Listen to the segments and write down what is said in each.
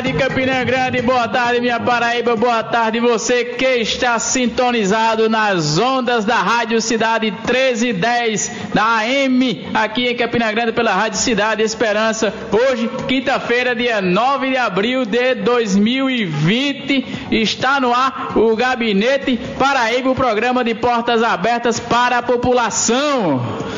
tarde, Campina Grande, boa tarde, minha Paraíba, boa tarde, você que está sintonizado nas ondas da Rádio Cidade 1310, da AM, aqui em Campina Grande, pela Rádio Cidade Esperança. Hoje, quinta-feira, dia 9 de abril de 2020, está no ar o Gabinete Paraíba, o programa de portas abertas para a população.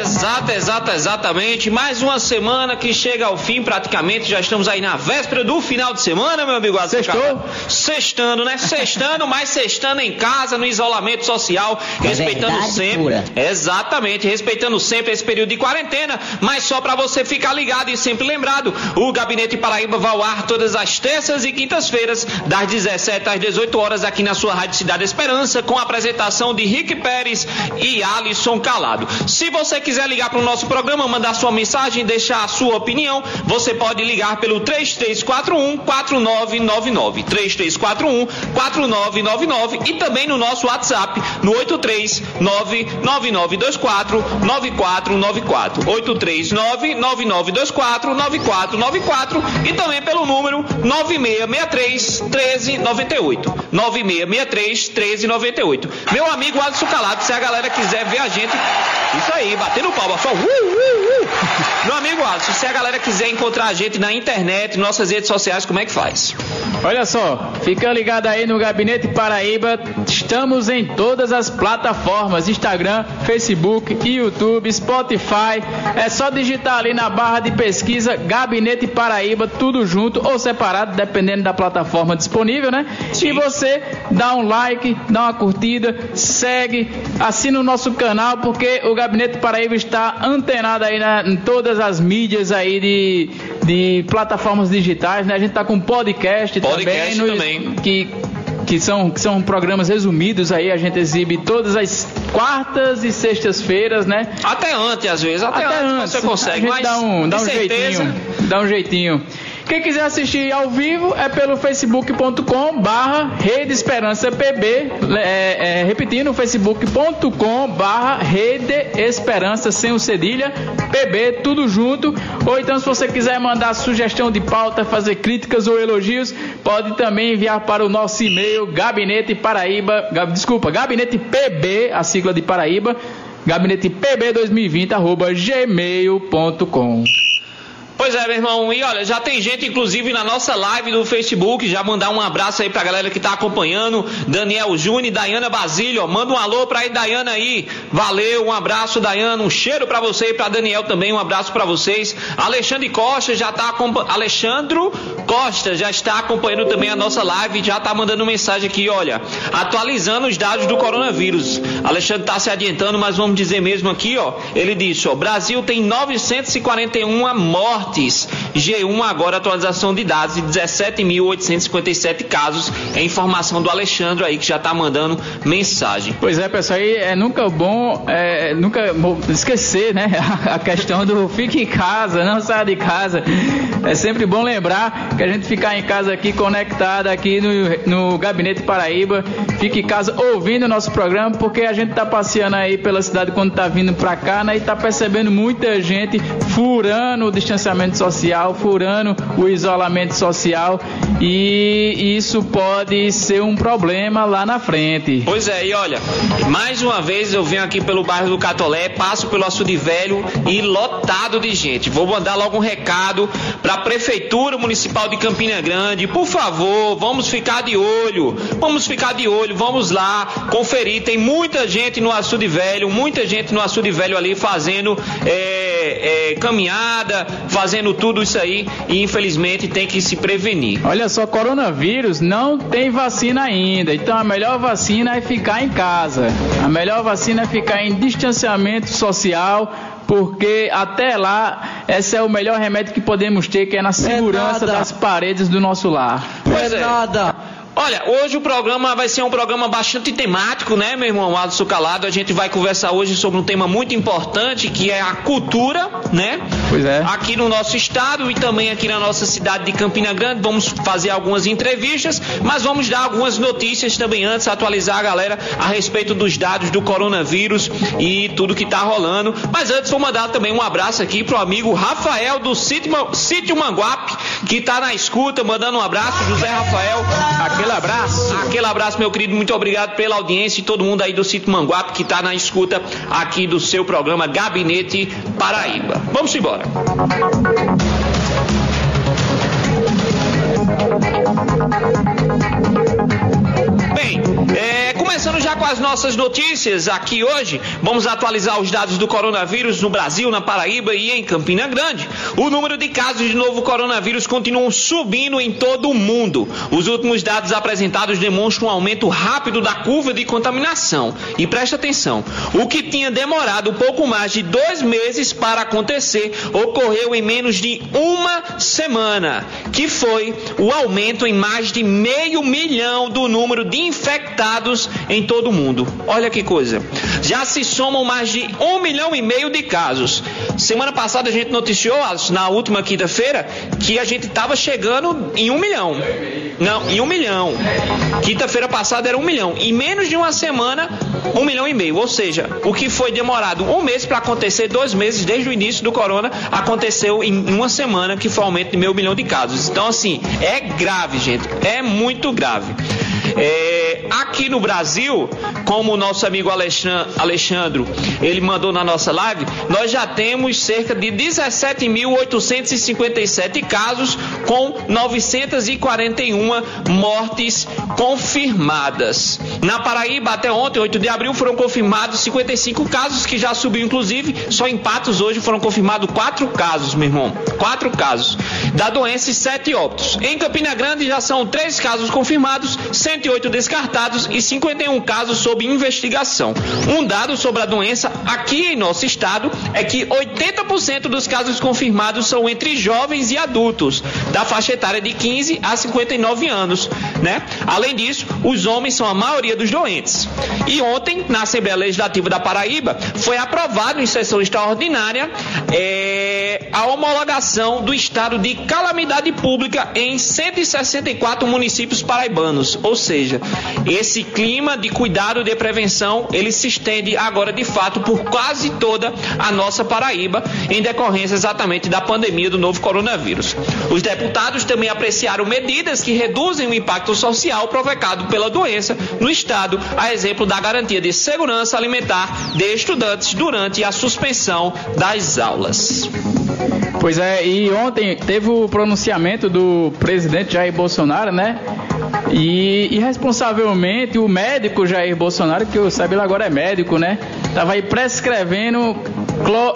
Exato, exato, exatamente. Mais uma semana que chega ao fim, praticamente. Já estamos aí na véspera do final de semana, meu amigo. Sextou? Sextando, né? Sextando, mas sextando em casa, no isolamento social, É respeitando sempre. pura. Exatamente, respeitando sempre esse período de quarentena. Mas só para você ficar ligado e sempre lembrado, o Gabinete Paraíba vai ao ar todas as terças e quintas-feiras, das 17 às 18 horas, aqui na sua Rádio Cidade Esperança, com a apresentação de Rick Pérez e Alisson Calado. Se você quiser ligar para o nosso programa, mandar sua mensagem, deixar a sua opinião, você pode ligar pelo 3341 4999. 3341 4999 e também no nosso WhatsApp no 8399924 9494. 8399924 9494 e também pelo número 9663 1398. 9663 1398. Meu amigo Alisson Calado, se a galera quiser ver a gente, isso aí, batendo palma, só uh, uh, uh. Meu amigo Alisson, se a galera quiser encontrar a gente na internet, nossas redes sociais, como é que faz? Olha só, fica ligado aí no Gabinete Paraíba. Estamos em todas as plataformas: Instagram, Facebook, YouTube, Spotify. É só digitar ali na barra de pesquisa Gabinete Paraíba, tudo junto ou separado, dependendo da plataforma disponível, né? Sim. E você dá um like, dá uma curtida, segue, assina o nosso canal, porque o Gabinete Paraíba está antenado aí na- em todas as mídias aí de, de plataformas digitais, né? A gente tá com podcast, Podcast também, também. que que são, que são programas resumidos aí, a gente exibe todas as quartas e sextas-feiras, né? Até antes, às vezes, até, antes, você a consegue, gente mas dá um, dá um certeza, jeitinho, dá um jeitinho. Quem quiser assistir ao vivo é pelo facebook.com barra Rede Esperança PB, é, é, repetindo, facebook.com barra Rede Esperança sem o cedilha, PB, tudo junto, ou então se você quiser mandar sugestão de pauta, fazer críticas ou elogios, pode também enviar para o nosso e-mail, gabinete paraíba, gab- desculpa, gabinete PB, a sigla de Paraíba, gabinete pb2020 arroba gmail.com. Pois é, meu irmão. E olha, já tem gente, inclusive, na nossa live do Facebook. Já mandar um abraço aí pra galera que tá acompanhando. Daniel Júnior, Dayana Basílio. Manda um alô pra aí, Dayana aí. Valeu, um abraço, Dayana. Um cheiro pra você e pra Daniel também. Um abraço pra vocês. Alexandre Costa já tá acompanhando. Alexandro Costa já está acompanhando também a nossa live. Já tá mandando mensagem aqui, olha. Atualizando os dados do coronavírus. Alexandre tá se adiantando, mas vamos dizer mesmo aqui, ó. Ele disse, ó. Brasil tem 941 mortes. G1 agora atualização de dados de 17.857 casos. É informação do Alexandre aí que já tá mandando mensagem. Pois é, pessoal, aí é nunca bom, é, nunca mo- esquecer, né? A questão do fique em casa, não saia de casa. É sempre bom lembrar que a gente ficar em casa aqui, conectado aqui no, no Gabinete Paraíba, fique em casa ouvindo o nosso programa, porque a gente tá passeando aí pela cidade quando tá vindo pra cá, né? E tá percebendo muita gente furando o distanciamento social, furando o isolamento social, e isso pode ser um problema lá na frente. Pois é, e olha, mais uma vez eu venho aqui pelo bairro do Catolé, passo pelo Açude Velho e lotado de gente. Vou mandar logo um recado para a Prefeitura Municipal de Campina Grande. Por favor, vamos ficar de olho. Vamos ficar de olho, vamos lá conferir. Tem muita gente no Açude Velho, muita gente no Açude Velho ali fazendo é, é, caminhada, fazendo tudo isso aí e infelizmente tem que se prevenir. Olha só, coronavírus não tem vacina ainda. Então a melhor vacina é ficar em casa. A melhor vacina é ficar em distanciamento social, porque até lá esse é o melhor remédio que podemos ter, que é na segurança nada. das paredes do nosso lar. Pois é é. nada. Olha, hoje o programa vai ser um programa bastante temático, né, meu irmão Alisson Calado? A gente vai conversar hoje sobre um tema muito importante que é a cultura, né? Pois é. Aqui no nosso estado e também aqui na nossa cidade de Campina Grande, vamos fazer algumas entrevistas, mas vamos dar algumas notícias também antes, atualizar a galera a respeito dos dados do coronavírus e tudo que está rolando. Mas antes vou mandar também um abraço aqui pro amigo Rafael do Sítio, Sítio Manguape, que está na escuta, mandando um abraço, José Rafael. Aquele abraço. Aquele abraço, meu querido, muito obrigado pela audiência e todo mundo aí do Sítio Manguape que está na escuta aqui do seu programa Gabinete Paraíba. Vamos embora. Bem, é, começando já com as nossas notícias aqui hoje, vamos atualizar os dados do coronavírus no Brasil, na Paraíba e em Campina Grande. O número de casos de novo coronavírus continuam subindo em todo o mundo. Os últimos dados apresentados demonstram um aumento rápido da curva de contaminação. E presta atenção, o que tinha demorado pouco mais de dois meses para acontecer ocorreu em menos de uma semana, que foi o aumento em mais de meio milhão do número de infectados em todo o mundo. Olha que coisa. Já se somam mais de um milhão e meio de casos. Semana passada a gente noticiou, na última quinta-feira, que a gente estava chegando em um milhão. Não, em um milhão. Quinta-feira passada era um milhão. Em menos de uma semana, um milhão e meio. Ou seja, o que foi demorado um mês para acontecer, dois meses desde o início do corona, aconteceu em uma semana, que foi aumento de meio milhão de casos. Então, assim, é grave, gente. É muito grave. É, aqui no Brasil, como o nosso amigo Alexandre, ele mandou na nossa live, nós já temos cerca de 17.857 casos com 941 mortes confirmadas. Na Paraíba, até ontem, 8 de abril, foram confirmados 55 casos, que já subiu inclusive, só em Patos hoje foram confirmados 4 casos, meu irmão. 4 casos da doença e 7 óbitos. Em Campina Grande já são 3 casos confirmados, 108 descartados e 51 casos sob investigação. Um dado sobre a doença aqui em nosso estado é que 80% dos casos confirmados são entre jovens e adultos, da faixa etária de 15 a 59 anos, né? Além disso, os homens são a maioria dos doentes. E ontem, na Assembleia Legislativa da Paraíba, foi aprovado em sessão extraordinária é, a homologação do estado de calamidade pública em 164 municípios paraibanos, ou seja, esse clima de cuidado de prevenção, ele se estende agora de fato por quase toda a nossa Paraíba, em decorrência exatamente da pandemia do novo coronavírus. Os deputados também apreciaram medidas que reduzem o impacto social provocado pela doença no estado, a exemplo da garantia de segurança alimentar de estudantes durante a suspensão das aulas. Pois é, e ontem teve o pronunciamento do presidente Jair Bolsonaro, né? E irresponsavelmente o médico Jair Bolsonaro, que eu ele agora é médico, né? Tava aí prescrevendo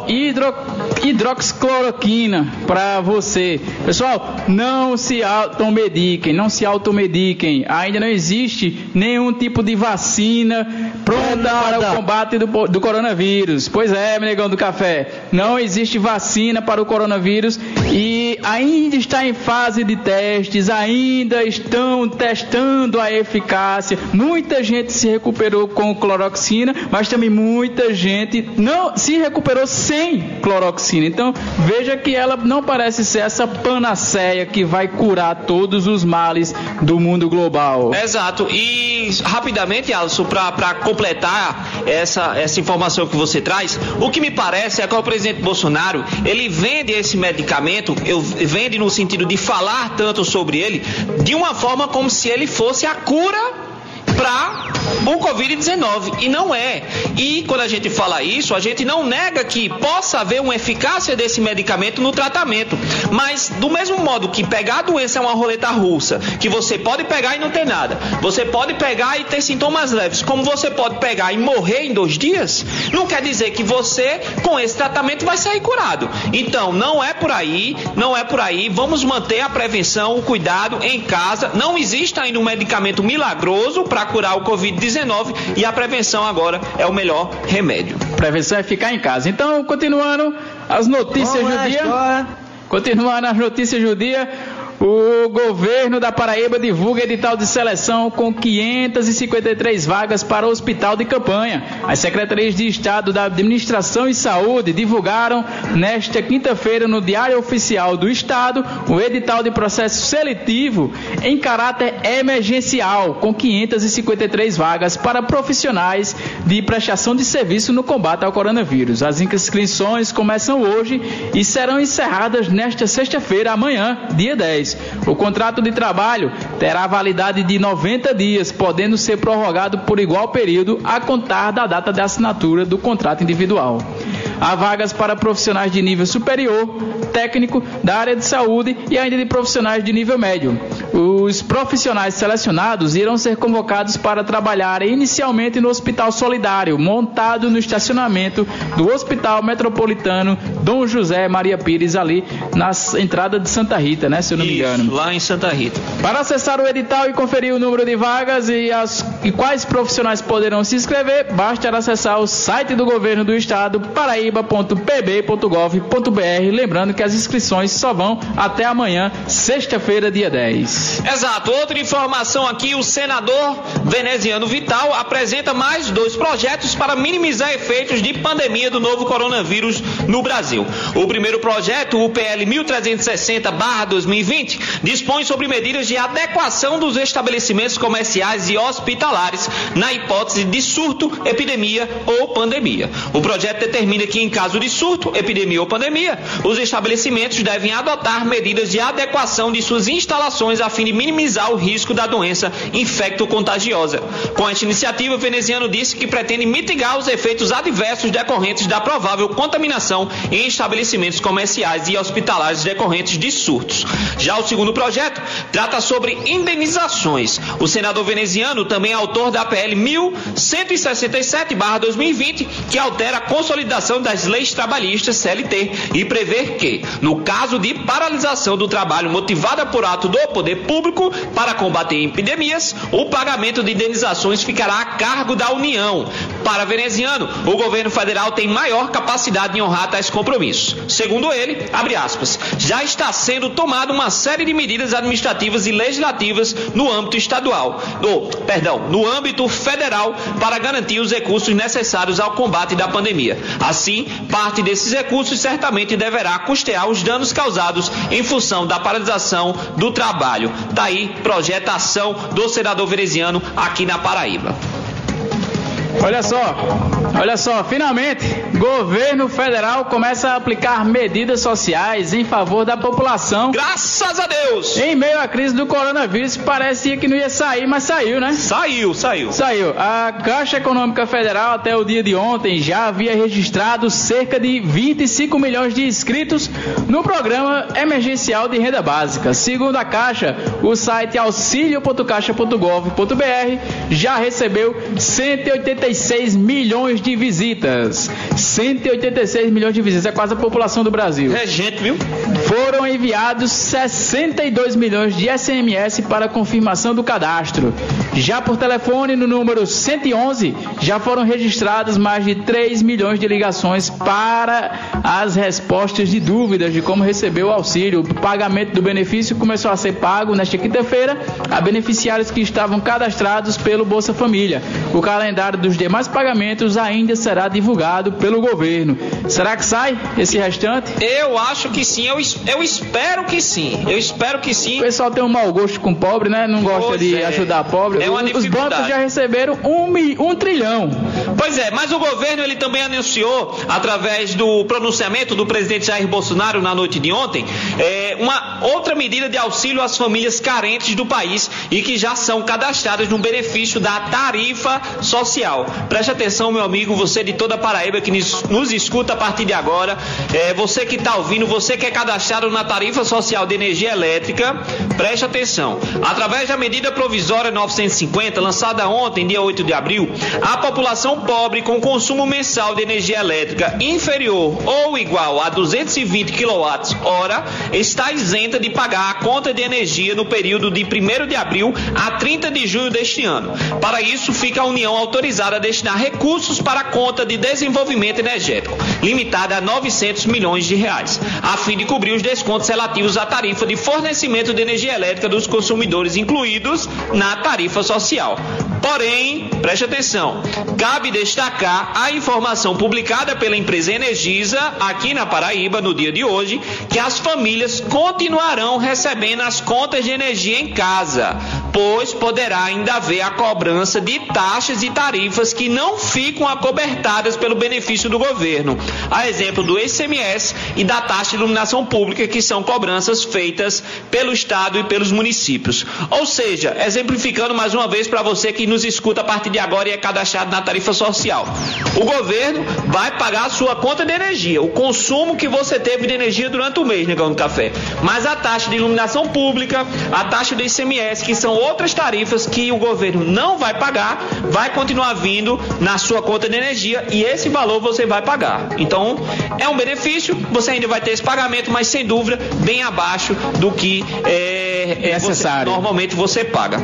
hidro, hidroxicloroquina para você. Pessoal, não se automediquem, não se automediquem. Ainda não existe nenhum tipo de vacina pronta é para o combate do, do coronavírus. Pois é, negão do café, não existe vacina para o coronavírus e ainda está em fase de testes, ainda estão testando a eficácia. Muita gente se recuperou com cloroxina, mas também muita gente não se recuperou sem cloroxina. Então, veja que ela não parece ser essa panaceia que vai curar todos os males do mundo global. Exato. E rapidamente, Alisson, para completar essa, essa informação que você traz, o que me parece é que o presidente Bolsonaro ele vende esse medicamento, eu, vende no sentido de falar tanto sobre ele, de uma forma como se ele fosse a cura para o Covid-19 e não é. E quando a gente fala isso, a gente não nega que possa haver uma eficácia desse medicamento no tratamento, mas do mesmo modo que pegar a doença é uma roleta russa, que você pode pegar e não ter nada, você pode pegar e ter sintomas leves, como você pode pegar e morrer em dois dias, não quer dizer que você com esse tratamento vai sair curado. Então não é por aí, não é por aí. Vamos manter a prevenção, o cuidado em casa. Não existe ainda um medicamento milagroso para curar o Covid-19 e a prevenção agora é o melhor remédio. Prevenção é ficar em casa. Então, continuando as notícias do dia. Continuando as notícias do dia. O governo da Paraíba divulga edital de seleção com 553 vagas para o hospital de campanha. As secretarias de Estado da Administração e Saúde divulgaram nesta quinta-feira no Diário Oficial do Estado o edital de processo seletivo em caráter emergencial com 553 vagas para profissionais de prestação de serviço no combate ao coronavírus. As inscrições começam hoje e serão encerradas nesta sexta-feira, amanhã, dia 10. O contrato de trabalho terá validade de 90 dias, podendo ser prorrogado por igual período a contar da data de assinatura do contrato individual. Há vagas para profissionais de nível superior, técnico, da área de saúde e ainda de profissionais de nível médio. Os profissionais selecionados irão ser convocados para trabalhar inicialmente no Hospital Solidário, montado no estacionamento do Hospital Metropolitano Dom José Maria Pires, ali na entrada de Santa Rita, né, se eu não Isso, me engano. lá em Santa Rita. Para acessar o edital e conferir o número de vagas e, as, e quais profissionais poderão se inscrever, basta acessar o site do governo do estado, paraíba.pb.gov.br. Lembrando que as inscrições só vão até amanhã, sexta-feira, dia 10. Exato. Outra informação aqui: o senador veneziano Vital apresenta mais dois projetos para minimizar efeitos de pandemia do novo coronavírus no Brasil. O primeiro projeto, o PL 1360-2020, dispõe sobre medidas de adequação dos estabelecimentos comerciais e hospitalares na hipótese de surto, epidemia ou pandemia. O projeto determina que, em caso de surto, epidemia ou pandemia, os estabelecimentos devem adotar medidas de adequação de suas instalações a fim de minimizar o risco da doença infecto-contagiosa. Com esta iniciativa, o veneziano disse que pretende mitigar os efeitos adversos decorrentes da provável contaminação em estabelecimentos comerciais e hospitalares decorrentes de surtos. Já o segundo projeto trata sobre indenizações. O senador veneziano, também autor da PL 1167-2020, que altera a consolidação das leis trabalhistas CLT e prevê que, no caso de paralisação do trabalho motivada por ato do poder público para combater epidemias, o pagamento de indenizações ficará a cargo da União. Para veneziano, o governo federal tem maior capacidade de honrar tais compromissos. Segundo ele, abre aspas, já está sendo tomada uma série de medidas administrativas e legislativas no âmbito estadual, perdão, no âmbito federal para garantir os recursos necessários ao combate da pandemia. Assim, parte desses recursos certamente deverá custear os danos causados em função da paralisação do trabalho. Daí, tá projetação do senador veneziano aqui na Paraíba. Olha só, olha só, finalmente, governo federal começa a aplicar medidas sociais em favor da população. Graças a Deus! Em meio à crise do coronavírus, parecia que não ia sair, mas saiu, né? Saiu, saiu. Saiu. A Caixa Econômica Federal, até o dia de ontem, já havia registrado cerca de 25 milhões de inscritos no programa emergencial de renda básica. Segundo a Caixa, o site auxilio.caixa.gov.br já recebeu 180 186 milhões de visitas. 186 milhões de visitas, é quase a população do Brasil. É gente, viu? Foram enviados 62 milhões de SMS para confirmação do cadastro. Já por telefone, no número 111, já foram registradas mais de 3 milhões de ligações para as respostas de dúvidas de como receber o auxílio. O pagamento do benefício começou a ser pago nesta quinta-feira a beneficiários que estavam cadastrados pelo Bolsa Família. O calendário dos demais pagamentos ainda será divulgado pelo governo. Será que sai esse restante? Eu acho que sim, eu, eu espero que sim. Eu espero que sim. O pessoal tem um mau gosto com pobre, né? Não gosta pois de é. ajudar pobre. É uma Os bancos já receberam um, um trilhão. Pois é, mas o governo ele também anunciou, através do pronunciamento do presidente Jair Bolsonaro na noite de ontem, é, uma outra medida de auxílio às famílias carentes do país e que já são cadastradas no benefício da tarifa social. Preste atenção, meu amigo, você de toda a Paraíba que nos escuta a partir de agora, é, você que está ouvindo, você que é cadastrado na tarifa social de energia elétrica, preste atenção. Através da medida provisória 950, lançada ontem, dia 8 de abril, a população pobre com consumo mensal de energia elétrica inferior ou igual a 220 kWh está isenta de pagar a conta de energia no período de 1 de abril a 30 de junho deste ano. Para isso, fica a União autorizada a destinar recursos para a conta de desenvolvimento energético. limitada a 900 milhões de reais, a fim de cobrir os descontos relativos à tarifa de fornecimento de energia elétrica dos consumidores incluídos na tarifa social. Porém, preste atenção, cabe destacar a informação publicada pela empresa Energisa aqui na Paraíba no dia de hoje, que as famílias continuarão recebendo as contas de energia em casa, pois poderá ainda haver a cobrança de taxas e tarifas que não ficam acobertadas pelo benefício do governo, a exemplo do ICMS e da taxa de iluminação pública, que são cobranças feitas pelo Estado e pelos municípios. Ou seja, exemplificando mais uma vez para você que nos escuta a partir de agora e é cadastrado na tarifa social. O governo vai pagar a sua conta de energia, o consumo que você teve de energia durante o mês, negão do café. Mas a taxa de iluminação pública, a taxa do ICMS, que são outras tarifas que o governo não vai pagar, vai continuar vindo na sua conta de energia e esse valor você vai pagar. Então, é um benefício, você ainda vai ter esse pagamento, mas sem dúvida, bem abaixo do que é, é necessário. Você, normalmente você paga.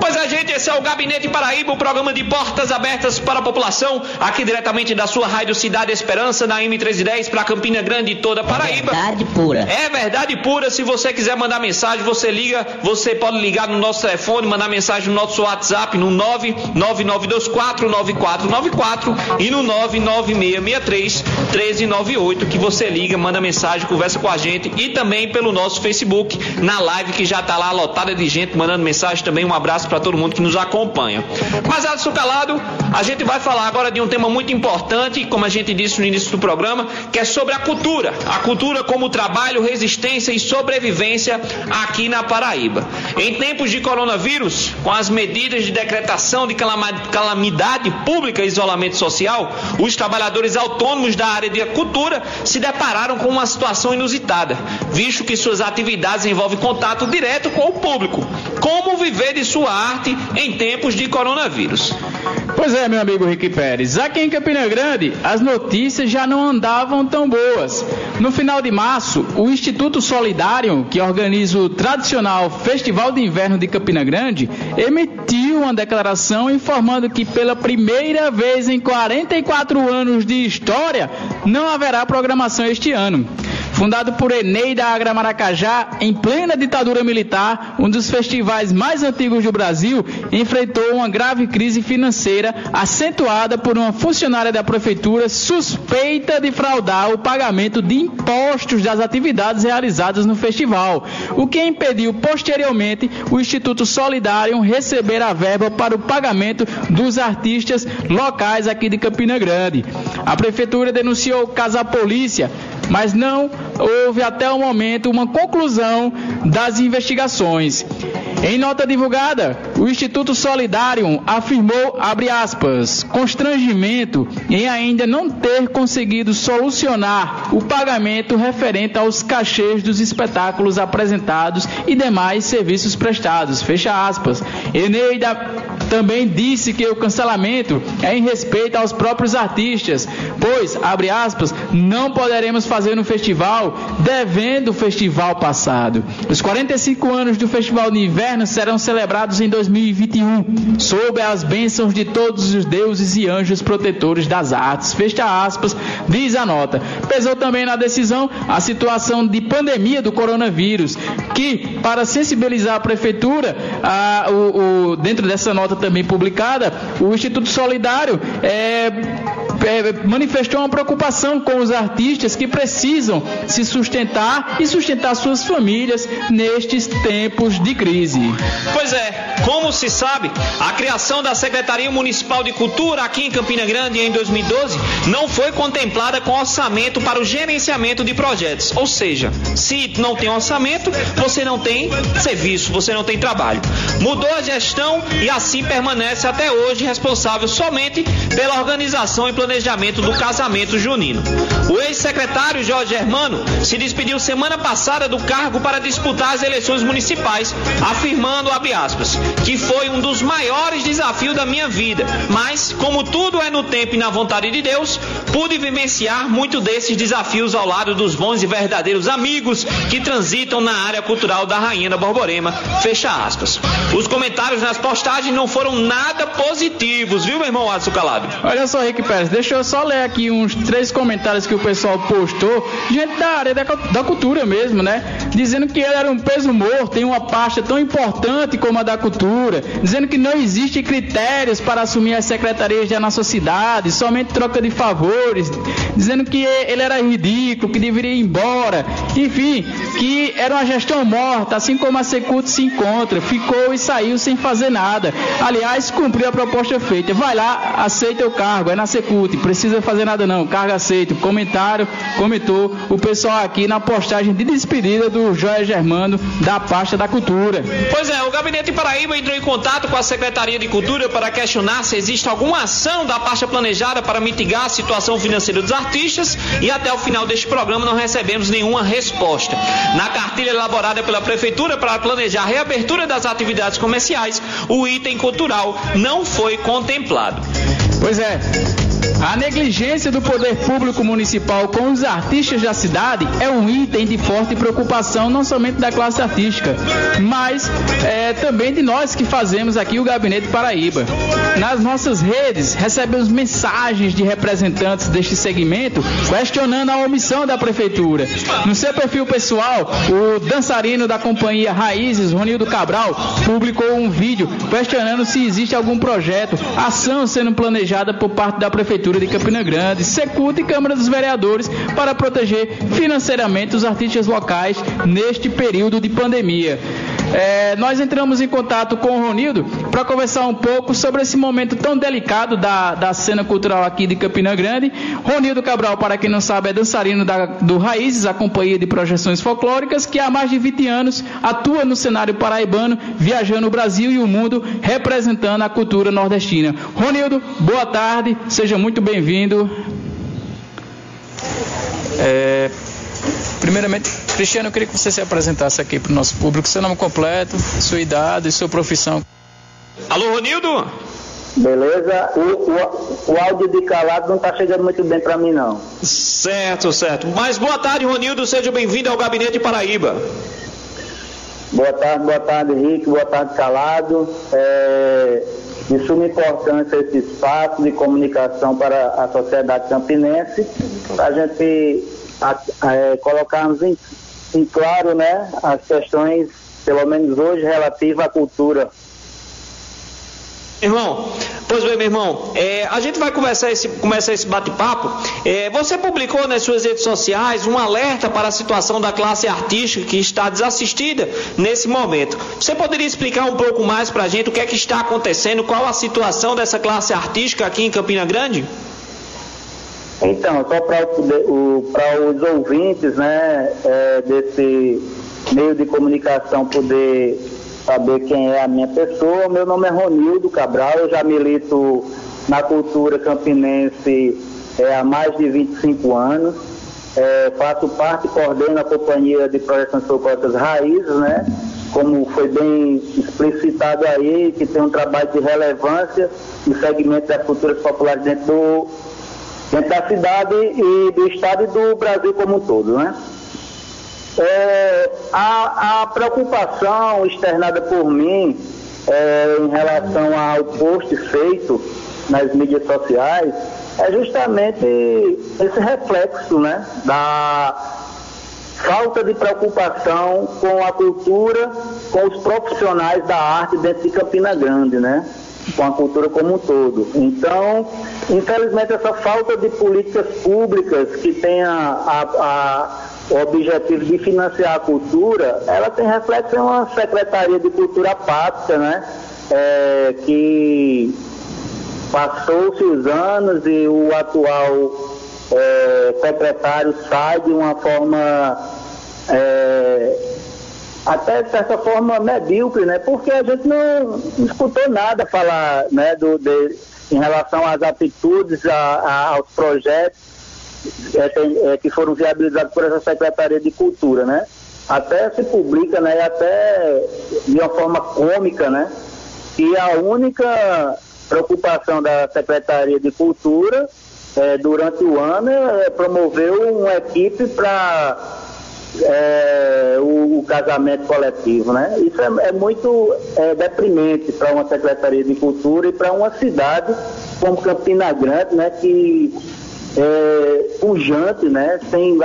Pois a gente, esse é o Gabinete Paraíba, o programa de portas abertas para a população, aqui diretamente da sua Rádio Cidade Esperança, na M310, para Campina Grande e toda a Paraíba. É verdade pura. É verdade pura. Se você quiser mandar mensagem, você liga, você pode ligar no nosso telefone, mandar mensagem no nosso WhatsApp no 999249494 e no 99663 1398 que você liga, manda mensagem, conversa com a gente e também pelo nosso Facebook, na live que já está lá lotada de gente mandando mensagem também. Um abraço para todo mundo que nos acompanha. Mas, Alisson Calado, a gente vai falar agora de um tema muito importante, como a gente disse no início do programa, que é sobre a cultura. A cultura como trabalho, resistência e sobrevivência aqui na Paraíba. Em tempos de coronavírus, com as medidas de decretação de calamidade pública e isolamento social, os trabalhadores autônomos da área de cultura se depararam com uma situação inusitada, visto que suas atividades envolvem contato direto com o público. Como viver de sua arte em tempos de coronavírus? Pois é, meu amigo Rick Pérez. Aqui em Campina Grande, as notícias já não andavam tão boas. No final de março, o Instituto Solidário, que organiza o tradicional Festival de Inverno de Campina Grande, emitiu uma declaração informando que pela primeira vez em 44 anos de história, não haverá programação este ano. Fundado por Eneida Agra Maracajá, em plena ditadura militar, um dos festivais mais antigos do Brasil, enfrentou uma grave crise financeira acentuada por uma funcionária da prefeitura suspeita de fraudar o pagamento de impostos das atividades realizadas no festival, o que impediu posteriormente o Instituto Solidário receber a verba para o pagamento dos artistas locais aqui de Campina Grande. A prefeitura denunciou o caso à polícia, mas não houve até o momento uma conclusão das investigações. Em nota divulgada, o Instituto Solidário afirmou, aspas, constrangimento em ainda não ter conseguido solucionar o pagamento referente aos cachês dos espetáculos apresentados e demais serviços prestados, fecha aspas. Eneida também disse que o cancelamento é em respeito aos próprios artistas, pois, aspas, não poderemos fazer no festival devendo o festival passado. Os 45 anos do Festival de Inverno serão celebrados em 2021, sob as bênçãos de todos os deuses e anjos protetores das artes. Fecha aspas, diz a nota. Pesou também na decisão a situação de pandemia do coronavírus, que, para sensibilizar a prefeitura, a, o, o, dentro dessa nota também publicada, o Instituto Solidário é, é, manifestou uma preocupação com os artistas que precisam se sustentar e sustentar suas famílias nestes tempos de crise. Pois é, como se sabe, a criação da Secretaria Municipal de Cultura aqui em Campina Grande em 2012 não foi contemplada com orçamento para o gerenciamento de projetos. Ou seja, se não tem orçamento, você não tem serviço, você não tem trabalho. Mudou a gestão e assim permanece até hoje responsável somente pela organização e planejamento do casamento junino. O ex-secretário Jorge Germano se despediu semana passada do cargo para disputar as eleições municipais, afirmando, aspas, que foi um dos maiores desafios da minha vida, mas, como tudo é no tempo e na vontade de Deus, pude vivenciar muito desses desafios ao lado dos bons e verdadeiros amigos que transitam na área cultural da Rainha da Borborema, fecha aspas. Os comentários nas postagens não foram nada positivos, viu, meu irmão Adson Calado? Olha só, Rick Pérez, deixa eu só ler aqui uns três comentários que o pessoal postou, gente da área da, da cultura mesmo, né? Dizendo que ele era um peso morto em uma pasta tão importante como a da cultura, dizendo que não existe critérios para assumir as secretarias da nossa cidade, somente troca de favores, dizendo que ele era ridículo, que deveria ir embora, enfim, que era uma gestão morta, assim como a Secult se encontra, ficou e saiu sem fazer nada. Aliás, cumpriu a proposta feita. Vai lá, aceita o cargo, é na Secult, precisa fazer nada não, carga aceito. Comentário, comentou o pessoal aqui na postagem de despedida do Joia Germano da pasta da cultura. Pois é, o Gabinete Paraíba entrou em contato com a Secretaria de Cultura para questionar se existe alguma ação da pasta planejada para mitigar a situação financeira dos artistas e até o final deste programa não recebemos nenhuma resposta. Na cartilha elaborada pela Prefeitura para planejar a reabertura das atividades comerciais, o item cultural não foi contemplado. Pois é, a negligência do poder público municipal com os artistas da cidade é um item de forte preocupação, não somente da classe artística, mas é, também de nós que fazemos aqui o Gabinete Paraíba. Nas nossas redes, recebemos mensagens de representantes deste segmento questionando a omissão da prefeitura. No seu perfil pessoal, o dançarino da companhia Raízes, Ronildo Cabral, publicou um vídeo questionando se existe algum projeto, ação sendo planejada por parte da prefeitura Prefeitura de Campina Grande, Secuta e Câmara dos Vereadores para proteger financeiramente os artistas locais neste período de pandemia. É, nós entramos em contato com o Ronildo para conversar um pouco sobre esse momento tão delicado da, da cena cultural aqui de Campina Grande. Ronildo Cabral, para quem não sabe, é dançarino da, do Raízes, a companhia de projeções folclóricas, que há mais de 20 anos atua no cenário paraibano, viajando o Brasil e o mundo, representando a cultura nordestina. Ronildo, boa tarde, seja muito bem-vindo. É, Primeiramente, Cristiano, eu queria que você se apresentasse aqui para o nosso público, seu nome completo, sua idade e sua profissão. Alô, Ronildo? Beleza? O, o, o áudio de calado não está chegando muito bem para mim, não. Certo, certo. Mas boa tarde, Ronildo. Seja bem-vindo ao Gabinete Paraíba. Boa tarde, boa tarde, Henrique. Boa tarde, Calado. É, de suma importância esse espaço de comunicação para a sociedade campinense, para a gente a, é, colocarmos em, em claro né, as questões, pelo menos hoje, relativas à cultura Irmão, pois bem, meu irmão, é, a gente vai conversar esse, começar esse bate-papo. É, você publicou nas suas redes sociais um alerta para a situação da classe artística que está desassistida nesse momento. Você poderia explicar um pouco mais para a gente o que é que está acontecendo, qual a situação dessa classe artística aqui em Campina Grande? Então, só para os ouvintes né, é, desse meio de comunicação poder saber quem é a minha pessoa, meu nome é Ronildo Cabral, eu já milito na cultura campinense é, há mais de 25 anos. É, faço parte e coordeno a companhia de projeções folclóricas Raízes, né? Como foi bem explicitado aí, que tem um trabalho de relevância no segmento das culturas populares dentro do, dentro da cidade e do estado e do Brasil como um todo, né? É, a, a, preocupação externada por mim é, em relação ao post feito nas mídias sociais é justamente esse reflexo né, da falta de preocupação com a cultura, com os profissionais da arte dentro de Campina Grande, né? Com a cultura como um todo. Então, infelizmente, essa falta de políticas públicas que tenha a, a, o objetivo de financiar a cultura, ela tem reflexo em uma Secretaria de Cultura apática, né? É, que passou-se os anos e o atual é, secretário sai de uma forma é, até de certa forma medíocre, né? Porque a gente não, escutou nada falar, né, do, de, em relação às atitudes, a, a, aos projetos é, tem, é, que foram viabilizados por essa Secretaria de Cultura, né? Até se publica, né, até de uma forma cômica, né, que a única preocupação da Secretaria de Cultura é, durante o ano é promover uma equipe para é, o, o, casamento coletivo, né? Isso é, é muito é, deprimente para uma Secretaria de Cultura e para uma cidade como Campina Grande, né, que é pujante, né, tem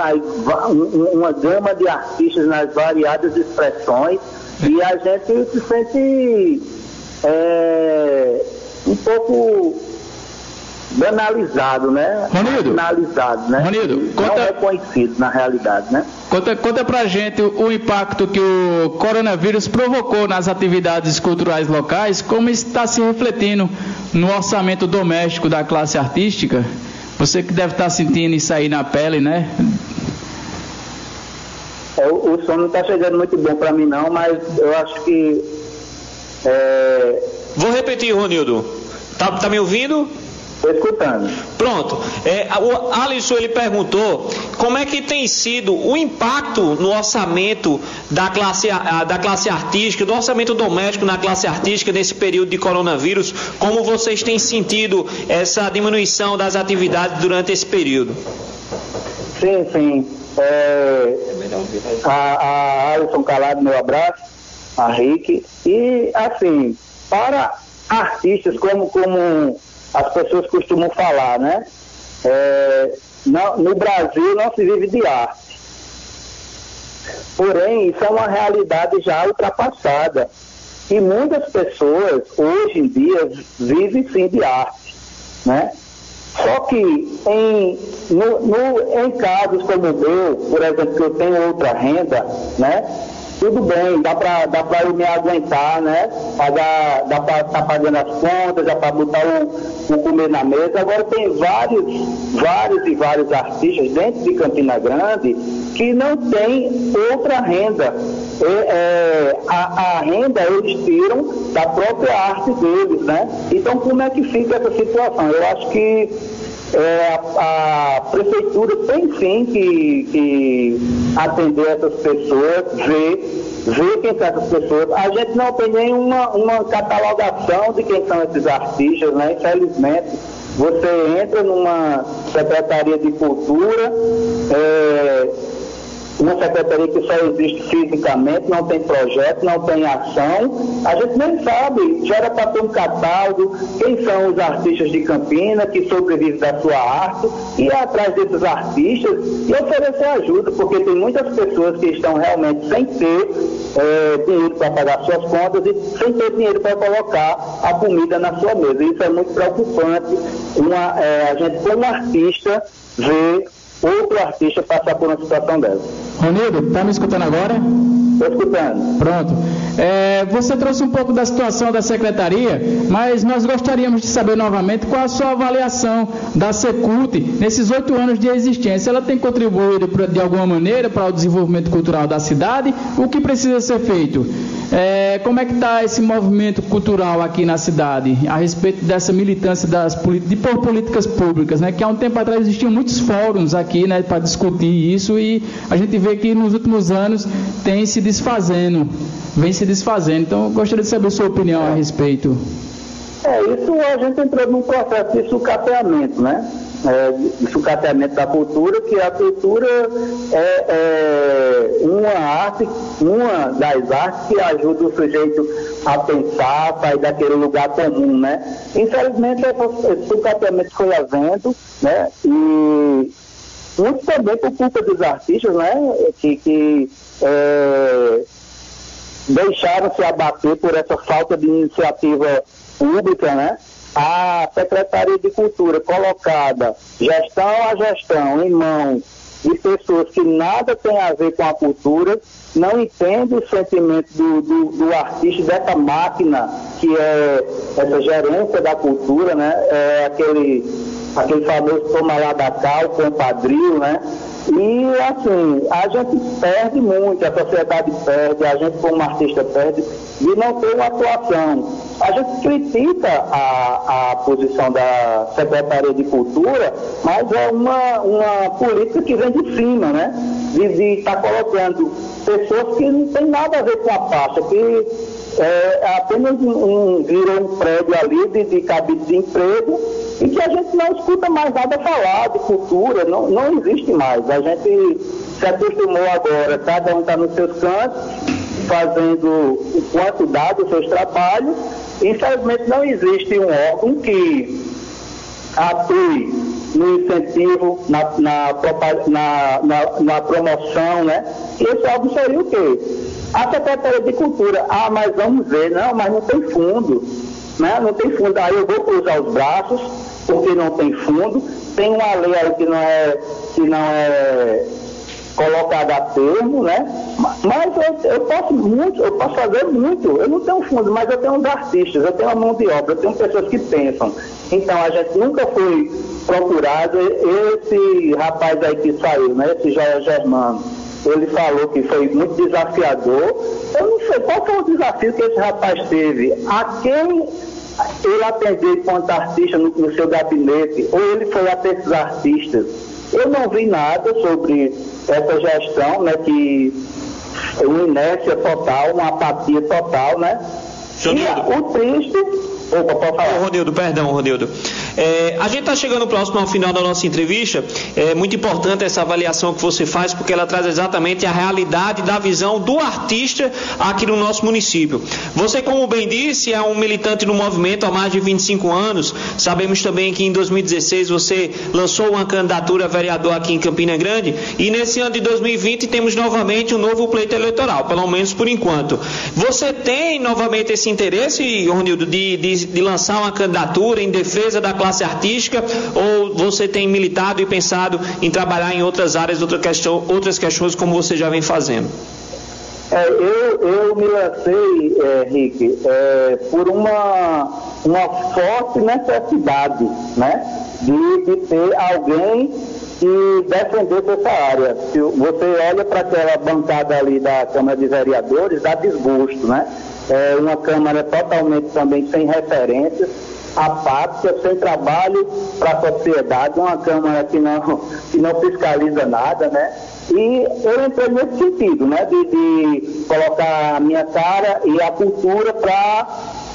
uma gama de artistas nas variadas expressões e a gente se sente é, um pouco banalizado, né? Ronildo, banalizado, né? Ronildo, conta, não reconhecido na realidade, né? Conta, conta pra gente o, o impacto que o coronavírus provocou nas atividades culturais locais, como está se refletindo no orçamento doméstico da classe artística. Você que deve estar sentindo isso aí na pele, né? É, o, o som não está chegando muito bom para mim não, mas eu acho que é... Vou repetir, Ronildo. Tá, tá me ouvindo? Estou escutando. Pronto. É, o Alisson ele perguntou como é que tem sido o impacto no orçamento da classe, da classe artística, do orçamento doméstico na classe artística nesse período de coronavírus. Como vocês têm sentido essa diminuição das atividades durante esse período? Sim, sim. É, a, a Alisson Calado, meu abraço, a Rick. E, assim, para artistas como, como as pessoas costumam falar, né? É, no, no Brasil não se vive de arte. Porém, isso é uma realidade já ultrapassada. E muitas pessoas, hoje em dia, vivem sim de arte. Né? Só que em, no, no, em casos como o meu, por exemplo, que eu tenho outra renda, né? Tudo bem, dá para dá pra eu me aguentar, né? Pagar, dá para estar tá pagando as contas, dá para botar o, o comer na mesa. Agora tem vários, vários e vários artistas dentro de Campina Grande que não tem outra renda. É, é, a, a, renda eles tiram da própria arte deles, né? Então como é que fica essa situação? Eu acho que é, a, a, prefeitura tem sim que, que, atender essas pessoas, ver, ver quem são essas pessoas. A gente não tem nenhuma uma catalogação de quem são esses artistas, né? Infelizmente, você entra numa Secretaria de Cultura, é, uma secretaria que só existe fisicamente, não tem projeto, não tem ação. A gente nem sabe, já era para ter um catálogo, quem são os artistas de Campina que sobrevivem da sua arte, ir atrás desses artistas e oferecer ajuda, porque tem muitas pessoas que estão realmente sem ter é, dinheiro para pagar suas contas e sem ter dinheiro para colocar a comida na sua mesa. Isso é muito preocupante. Uma, é, a gente, como artista, ver outro artista passar por uma situação dessa. Ronildo, está me escutando agora? Estou escutando. Pronto. É, você trouxe um pouco da situação da secretaria, mas nós gostaríamos de saber novamente qual a sua avaliação da Secult nesses oito anos de existência. Ela tem contribuído de alguma maneira para o desenvolvimento cultural da cidade? O que precisa ser feito? É, como é que está esse movimento cultural aqui na cidade a respeito dessa militância das, de por políticas públicas, né? Que há um tempo atrás existiam muitos fóruns aqui, né, para discutir isso e a gente vê que nos últimos anos tem se desfazendo, vem se desfazendo. Então, gostaria de saber a sua opinião a respeito. É, isso a gente entrou num processo de sucateamento, né? É, de sucateamento da cultura, que a cultura é, é, uma arte, uma das artes que ajuda o sujeito a pensar, sair daquele lugar comum, né? Infelizmente, esse sucateamento foi havendo, né? E muito também por culpa dos artistas, né? Que, que é, deixaram se abater por essa falta de iniciativa pública, né? A Secretaria de Cultura colocada gestão a gestão em mão de pessoas que nada tem a ver com a cultura, não entende o sentimento do, do, do, artista, dessa máquina que é essa gerência da cultura, né? É aquele, aquele famoso toma lá da cá, o compadrio, né? E, assim, a gente perde muito, a sociedade perde, a gente como artista perde, de não ter uma atuação. A gente critica a, a posição da Secretaria de Cultura, mas é uma, uma política que vem de cima, né? De estar tá colocando pessoas que não tem nada a ver com a pasta, que é apenas um, virou um prédio ali de, de cabide de emprego e que a gente não escuta mais nada falar de cultura, não, não existe mais. A gente se acostumou agora, cada um está nos seus cantos, fazendo o quanto dá dos seus trabalhos. Infelizmente não existe um órgão que atue no incentivo, na, na, na, na promoção, né? E esse órgão seria o quê? A Secretaria de Cultura, ah, mas vamos ver, não, mas não tem fundo, né? Não tem fundo. Aí eu vou cruzar os braços, porque não tem fundo. Tem uma lei aí que não é, que não é colocada a termo, né? Mas eu, eu, posso muito, eu posso fazer muito. Eu não tenho fundo, mas eu tenho uns artistas, eu tenho uma mão de obra, eu tenho pessoas que pensam. Então a gente nunca foi procurado. Esse rapaz aí que saiu, né? Esse Joia Germano, ele falou que foi muito desafiador. Eu não sei qual foi o desafio que esse rapaz teve. A quem ele atendeu enquanto artista no, no seu gabinete, ou ele foi até esses artistas. Eu não vi nada sobre essa gestão, né, que é uma inércia total, uma apatia total, né? E o triste Opa, pode falar. Ô, Ronildo, perdão, Ronildo. É, a gente está chegando próximo ao final da nossa entrevista. É muito importante essa avaliação que você faz, porque ela traz exatamente a realidade da visão do artista aqui no nosso município. Você, como bem disse, é um militante no movimento há mais de 25 anos. Sabemos também que em 2016 você lançou uma candidatura a vereador aqui em Campina Grande. E nesse ano de 2020 temos novamente um novo pleito eleitoral, pelo menos por enquanto. Você tem novamente esse interesse, Ronildo, de, de de, lançar uma candidatura em defesa da classe artística ou você tem militado e pensado em trabalhar em outras áreas, outra questão, outras questões como você já vem fazendo? É, eu, eu me lancei, é, Rick, é, por uma, uma forte necessidade né, de, de ter alguém que defendesse essa área. Se você olha para aquela bancada ali da Câmara de Vereadores, dá desgosto, né? é uma Câmara totalmente também sem referências, apática, sem trabalho para a sociedade, uma Câmara que não, que não fiscaliza nada, né? E eu entrei nesse sentido, né? De, de colocar a minha cara e a cultura para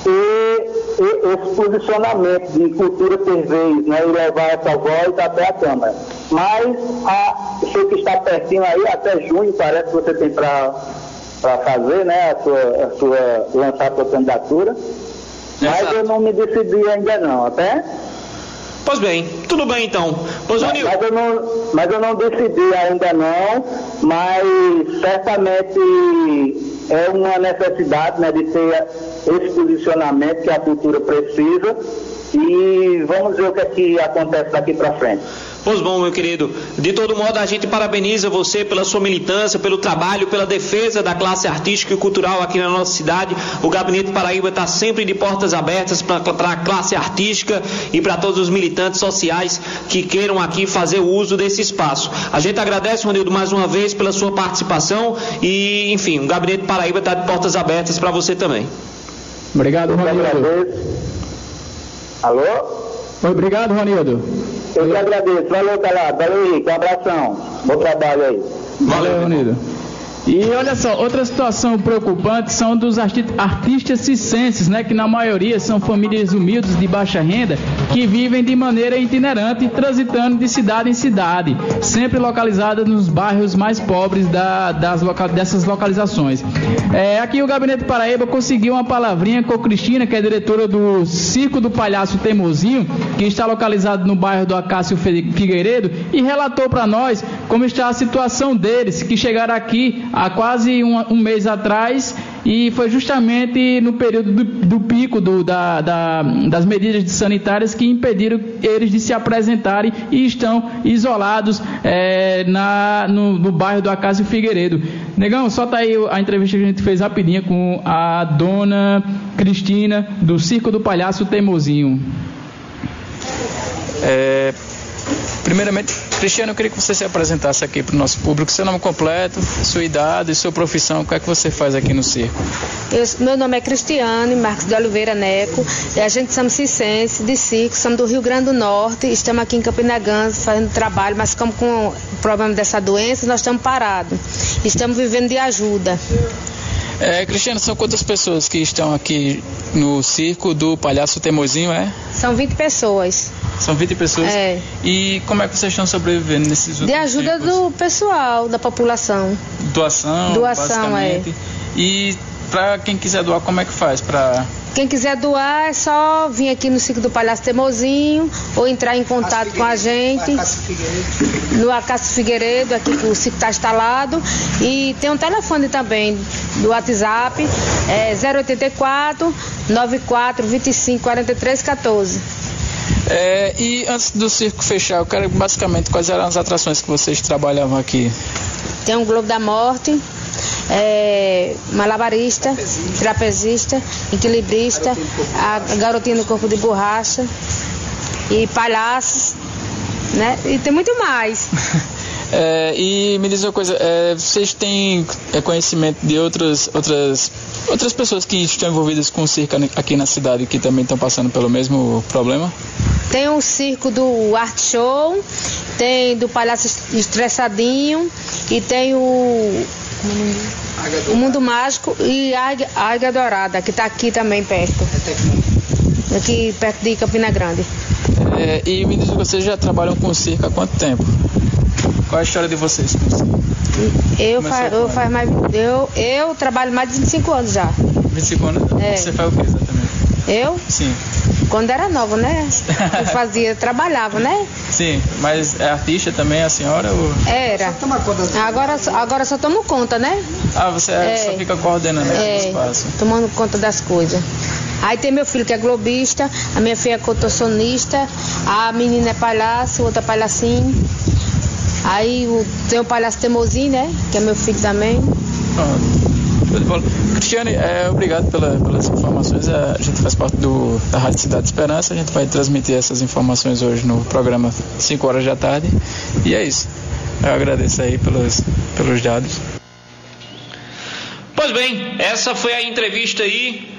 ter esse posicionamento de cultura ter vez, né? E levar essa voz até a Câmara. Mas a, sei que está pertinho aí, até junho parece que você tem para para fazer, né, a sua, a sua, lançar a sua candidatura. Mas eu não me decidi ainda não, até? Pois bem, tudo bem então. Pois, mas, mas, eu não, mas eu não decidi ainda não, mas certamente é uma necessidade né, de ter esse posicionamento que a cultura precisa e vamos ver o que, é que acontece daqui para frente. Pois bom, meu querido. De todo modo, a gente parabeniza você pela sua militância, pelo trabalho, pela defesa da classe artística e cultural aqui na nossa cidade. O Gabinete Paraíba está sempre de portas abertas para a classe artística e para todos os militantes sociais que queiram aqui fazer o uso desse espaço. A gente agradece, Ronildo, mais uma vez pela sua participação e, enfim, o Gabinete Paraíba está de portas abertas para você também. Obrigado, Ronildo. Alô? Obrigado, Ronildo. Eu que agradeço. Valeu, Calado. Valeu, Henrique. Um abração. Bom trabalho aí. Valeu, Ronildo. E olha só, outra situação preocupante são dos artistas cicenses, né, que na maioria são famílias humildes de baixa renda que vivem de maneira itinerante, transitando de cidade em cidade, sempre localizadas nos bairros mais pobres da, das loca, dessas localizações. É, aqui o Gabinete Paraíba conseguiu uma palavrinha com Cristina, que é diretora do Circo do Palhaço Teimosinho, que está localizado no bairro do Acácio Figueiredo, e relatou para nós como está a situação deles, que chegaram aqui há quase um, um mês atrás e foi justamente no período do, do pico do, da, da, das medidas sanitárias que impediram eles de se apresentarem e estão isolados é, na, no, no, bairro do Acácio Figueiredo. Negão, solta aí a entrevista que a gente fez rapidinha com a dona Cristina do Circo do Palhaço Teimosinho. É, primeiramente, Cristiano, eu queria que você se apresentasse aqui para o nosso público, seu nome completo, sua idade, sua profissão, o que é que você faz aqui no circo? Eu, meu nome é Cristiane Marcos de Oliveira Neco, a gente somos cicense de circo, somos do Rio Grande do Norte, estamos aqui em Campina Grande fazendo trabalho, mas como com o problema dessa doença, nós estamos parados, estamos vivendo de ajuda. É, Cristiano, são quantas pessoas que estão aqui no circo do Palhaço Temozinho, é? São 20 pessoas. São 20 pessoas? É. E como é que vocês estão sobrevivendo nesses últimos De ajuda tempos? do pessoal, da população. Doação? Doação, é. E para quem quiser doar, como é que faz para Quem quiser doar é só vir aqui no Circo do Palhaço Temozinho ou entrar em contato com a gente no Acácio Figueiredo, aqui que o circo está instalado. E tem um telefone também do WhatsApp, é 084 94 25 43 14. É, e antes do circo fechar, eu quero basicamente quais eram as atrações que vocês trabalhavam aqui? Tem um Globo da Morte, é, malabarista, trapezista, equilibrista, a garotinha no corpo de borracha e palhaços, né? E tem muito mais. É, e me diz uma coisa, é, vocês têm é, conhecimento de outras, outras, outras pessoas que estão envolvidas com o circo aqui na cidade que também estão passando pelo mesmo problema? Tem o circo do Art Show, tem do Palhaço Estressadinho e tem o. O Mundo Mágico e a Águia Dourada, que está aqui também perto. Aqui perto de Campina Grande. É, e me diz, vocês já trabalham com circo há quanto tempo? Qual é a história de vocês com circo? Eu, fa eu, faz mais, eu, eu trabalho mais de 25 anos já. 25 anos? É. Você faz o que exatamente? Eu? Sim. Quando era nova, né? Eu fazia, trabalhava, né? Sim, mas é artista também a senhora? Ou... Era. Agora, agora só tomo conta, né? Ah, você é. só fica coordenando é, o espaço. Tomando conta das coisas. Aí tem meu filho que é globista, a minha filha é contorcionista, a menina é palhaço, outra palhacinho. Aí o, tem o palhaço teimosinho, né? Que é meu filho também. Ah. Cristiane, é, obrigado pela, pelas informações. A gente faz parte do, da Rádio Cidade Esperança. A gente vai transmitir essas informações hoje no programa 5 horas da tarde. E é isso. Eu agradeço aí pelos, pelos dados. Pois bem, essa foi a entrevista aí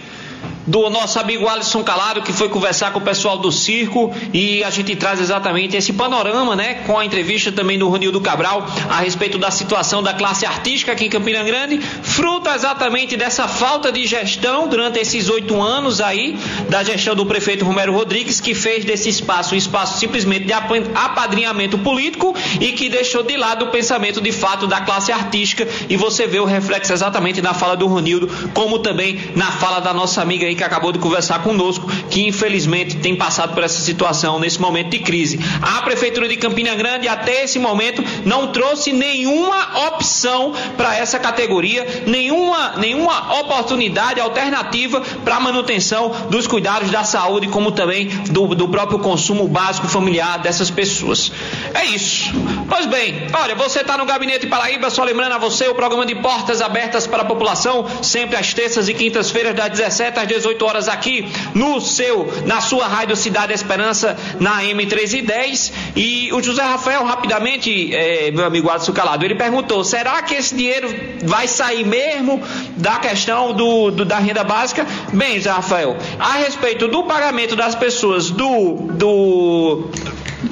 do nosso amigo Alisson Calado, que foi conversar com o pessoal do circo e a gente traz exatamente esse panorama, né, com a entrevista também do Ronildo Cabral a respeito da situação da classe artística aqui em Campina Grande, fruto exatamente dessa falta de gestão durante esses oito anos aí, da gestão do prefeito Romero Rodrigues, que fez desse espaço um espaço simplesmente de apadrinhamento político e que deixou de lado o pensamento de fato da classe artística. E você vê o reflexo exatamente na fala do Ronildo, como também na fala da nossa amiga aí que acabou de conversar conosco, que infelizmente tem passado por essa situação nesse momento de crise. A Prefeitura de Campina Grande, até esse momento, não trouxe nenhuma opção para essa categoria, nenhuma, nenhuma oportunidade alternativa para a manutenção dos cuidados da saúde, como também do, do próprio consumo básico familiar dessas pessoas. É isso. Pois bem, olha, você está no Gabinete Paraíba, só lembrando a você o programa de portas abertas para a população, sempre às terças e quintas-feiras, das 17 às 18 horas aqui no seu, na sua Rádio Cidade Esperança, na M310. E o José Rafael, rapidamente, é, meu amigo Adson Calado, ele perguntou: será que esse dinheiro vai sair mesmo da questão do, do, da renda básica? Bem, José Rafael, a respeito do pagamento das pessoas do, do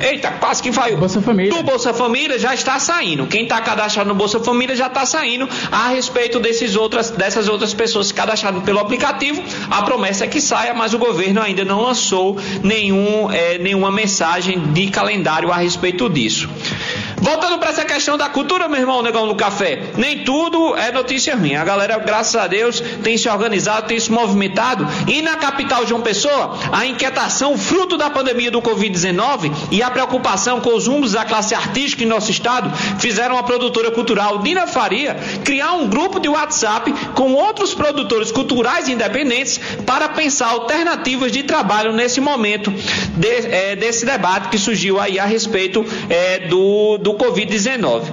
Eita, quase que vai. Bolsa Família. Do Bolsa Família já está saindo. Quem está cadastrado no Bolsa Família já está saindo a respeito desses outras, dessas outras pessoas cadastradas pelo aplicativo. A promessa é que saia, mas o governo ainda não lançou nenhum, é, nenhuma mensagem de calendário a respeito disso. Voltando para essa questão da cultura, meu irmão, negão do café, nem tudo é notícia ruim. A galera, graças a Deus, tem se organizado, tem se movimentado. E na capital João Pessoa, a inquietação fruto da pandemia do Covid-19 e a preocupação com os rumos da classe artística em nosso estado fizeram a produtora cultural Dina Faria criar um grupo de WhatsApp com outros produtores culturais independentes para pensar alternativas de trabalho nesse momento de, é, desse debate que surgiu aí a respeito é, do, do do Covid-19.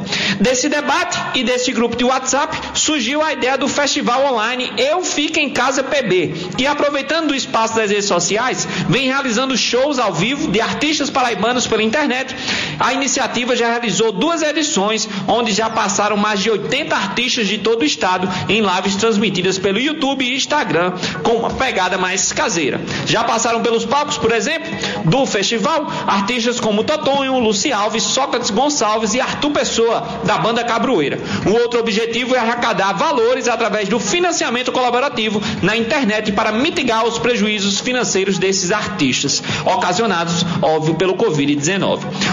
Desse debate e desse grupo de WhatsApp surgiu a ideia do festival online Eu Fico em Casa PB, que aproveitando o espaço das redes sociais, vem realizando shows ao vivo de artistas paraibanos pela internet. A iniciativa já realizou duas edições, onde já passaram mais de 80 artistas de todo o estado em lives transmitidas pelo YouTube e Instagram, com uma pegada mais caseira. Já passaram pelos palcos, por exemplo, do festival, artistas como Totonho, Luci Alves, Sócrates Gonçalves, e Arthur Pessoa, da banda Cabroeira. O outro objetivo é arrecadar valores através do financiamento colaborativo na internet para mitigar os prejuízos financeiros desses artistas, ocasionados, óbvio, pelo Covid-19.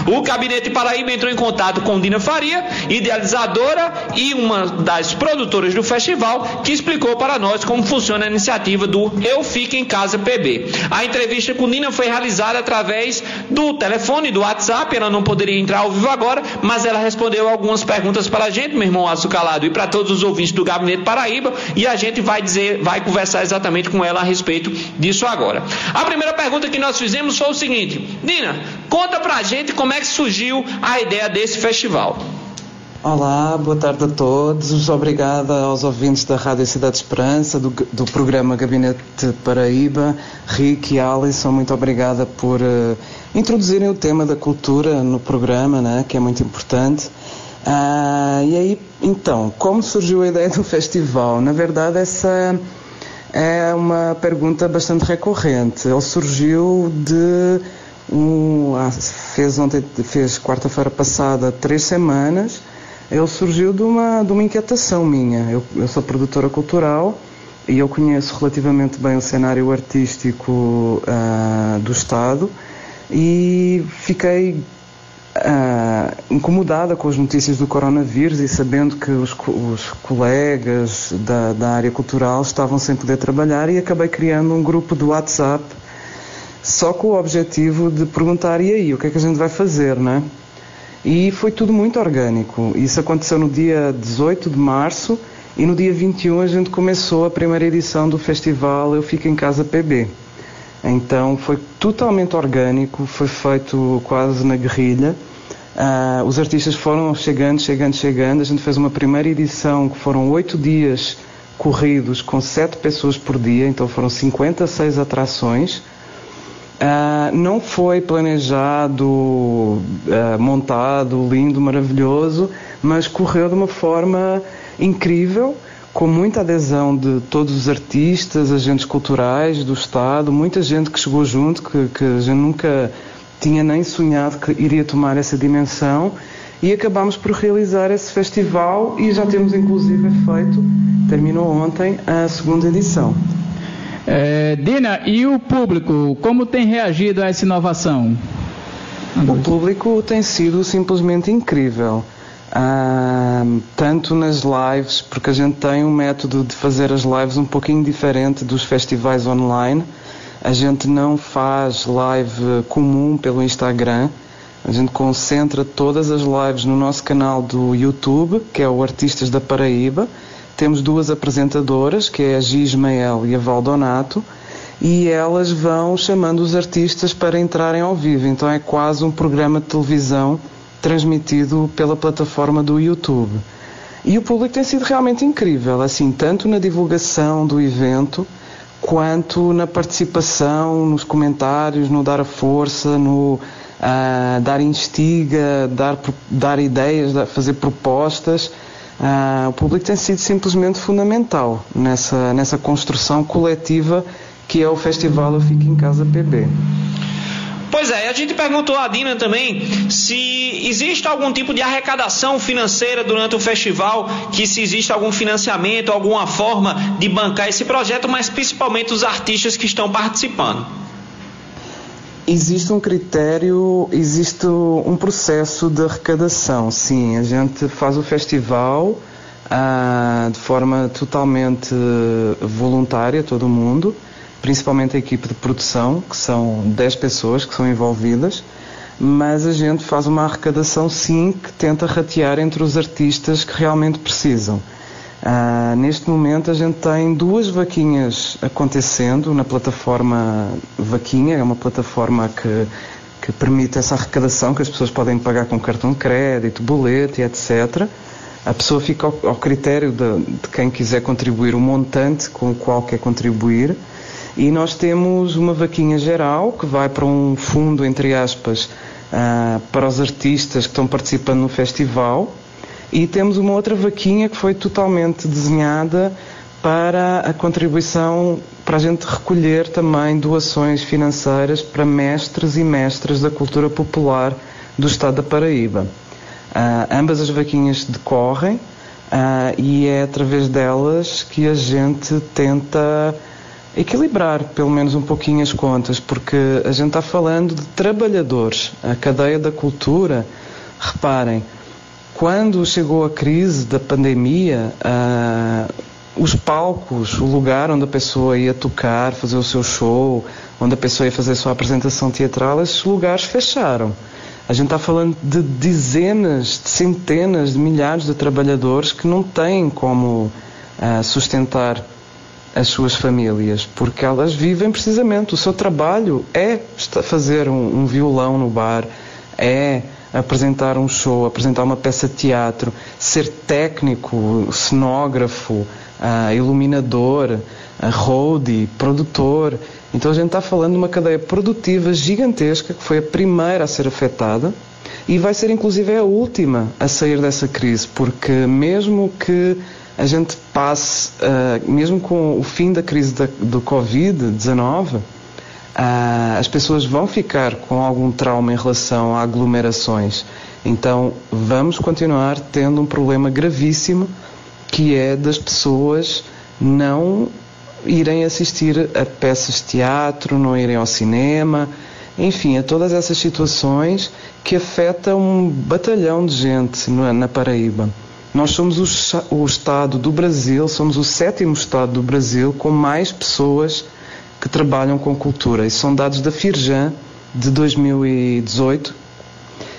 O Gabinete Paraíba entrou em contato com Dina Faria, idealizadora e uma das produtoras do festival, que explicou para nós como funciona a iniciativa do Eu Fico em Casa PB. A entrevista com Dina foi realizada através do telefone, do WhatsApp, ela não poderia entrar ao vivo agora, mas ela respondeu algumas perguntas para a gente, meu irmão Aço Calado, e para todos os ouvintes do Gabinete Paraíba, e a gente vai dizer, vai conversar exatamente com ela a respeito disso agora. A primeira pergunta que nós fizemos foi o seguinte: Dina, conta pra gente como é que surgiu a ideia desse festival. Olá, boa tarde a todos. Obrigada aos ouvintes da Rádio Cidade Esperança, do, do programa Gabinete Paraíba, Rick e Alisson, muito obrigada por uh, introduzirem o tema da cultura no programa, né, que é muito importante. Uh, e aí, então, como surgiu a ideia do festival? Na verdade, essa é uma pergunta bastante recorrente. Ele surgiu de um, ah, fez ontem, fez quarta-feira passada três semanas. Ele surgiu de uma, de uma inquietação minha. Eu, eu sou produtora cultural e eu conheço relativamente bem o cenário artístico uh, do Estado e fiquei uh, incomodada com as notícias do coronavírus e sabendo que os, os colegas da, da, área cultural estavam sem poder trabalhar e acabei criando um grupo do WhatsApp só com o objetivo de perguntar e aí, o que é que a gente vai fazer, né? E foi tudo muito orgânico. Isso aconteceu no dia 18 de março e no dia 21 a gente começou a primeira edição do festival Eu Fico em Casa PB. Então foi totalmente orgânico, foi feito quase na guerrilha. Uh, os artistas foram chegando, chegando, chegando. A gente fez uma primeira edição que foram oito dias corridos com sete pessoas por dia, então foram 56 atrações. Uh, não foi planejado, uh, montado, lindo, maravilhoso, mas correu de uma forma incrível com muita adesão de todos os artistas, agentes culturais do Estado, muita gente que chegou junto, que, que a gente nunca tinha nem sonhado que iria tomar essa dimensão e acabámos por realizar esse festival e já temos inclusive feito, terminou ontem, a segunda edição. É, Dina, e o público, como tem reagido a essa inovação? O público tem sido simplesmente incrível tanto nas lives, porque a gente tem um método de fazer as lives um pouquinho diferente dos festivais online. A gente não faz live comum pelo Instagram. A gente concentra todas as lives no nosso canal do YouTube, que é o Artistas da Paraíba. Temos duas apresentadoras, que é a Gismael e a Valdonato, e elas vão chamando os artistas para entrarem ao vivo. Então é quase um programa de televisão transmitido pela plataforma do YouTube. E o público tem sido realmente incrível, assim, tanto na divulgação do evento, quanto na participação, nos comentários, no dar a força, no uh, dar instiga, dar, dar ideias, fazer propostas. Uh, o público tem sido simplesmente fundamental nessa, nessa construção coletiva que é o Festival Eu Fico em Casa PB. Pois é, a gente perguntou a Dina também se existe algum tipo de arrecadação financeira durante o festival, que se existe algum financiamento, alguma forma de bancar esse projeto, mas principalmente os artistas que estão participando. Existe um critério, existe um processo de arrecadação, sim. A gente faz o festival ah, de forma totalmente voluntária, todo mundo principalmente a equipe de produção, que são 10 pessoas que são envolvidas, mas a gente faz uma arrecadação sim que tenta ratear entre os artistas que realmente precisam. Uh, neste momento a gente tem duas vaquinhas acontecendo na plataforma Vaquinha, é uma plataforma que, que permite essa arrecadação, que as pessoas podem pagar com cartão de crédito, boleto e etc. A pessoa fica ao, ao critério de, de quem quiser contribuir o montante com o qual quer contribuir e nós temos uma vaquinha geral que vai para um fundo, entre aspas, uh, para os artistas que estão participando no festival. E temos uma outra vaquinha que foi totalmente desenhada para a contribuição, para a gente recolher também doações financeiras para mestres e mestras da cultura popular do Estado da Paraíba. Uh, ambas as vaquinhas decorrem uh, e é através delas que a gente tenta equilibrar pelo menos um pouquinho as contas, porque a gente está falando de trabalhadores, a cadeia da cultura. Reparem, quando chegou a crise da pandemia, uh, os palcos, o lugar onde a pessoa ia tocar, fazer o seu show, onde a pessoa ia fazer a sua apresentação teatral, esses lugares fecharam. A gente está falando de dezenas, de centenas de milhares de trabalhadores que não têm como uh, sustentar as suas famílias, porque elas vivem precisamente. O seu trabalho é fazer um, um violão no bar, é apresentar um show, apresentar uma peça de teatro, ser técnico, cenógrafo, uh, iluminador, uh, roadie, produtor. Então a gente está falando de uma cadeia produtiva gigantesca que foi a primeira a ser afetada e vai ser inclusive a última a sair dessa crise, porque mesmo que a gente passe, uh, mesmo com o fim da crise da, do Covid-19, uh, as pessoas vão ficar com algum trauma em relação a aglomerações. Então, vamos continuar tendo um problema gravíssimo que é das pessoas não irem assistir a peças de teatro, não irem ao cinema, enfim, a todas essas situações que afetam um batalhão de gente na Paraíba. Nós somos o, o, Estado do Brasil, somos o sétimo Estado do Brasil com mais pessoas que trabalham com cultura. Isso são dados da Firjan de 2018.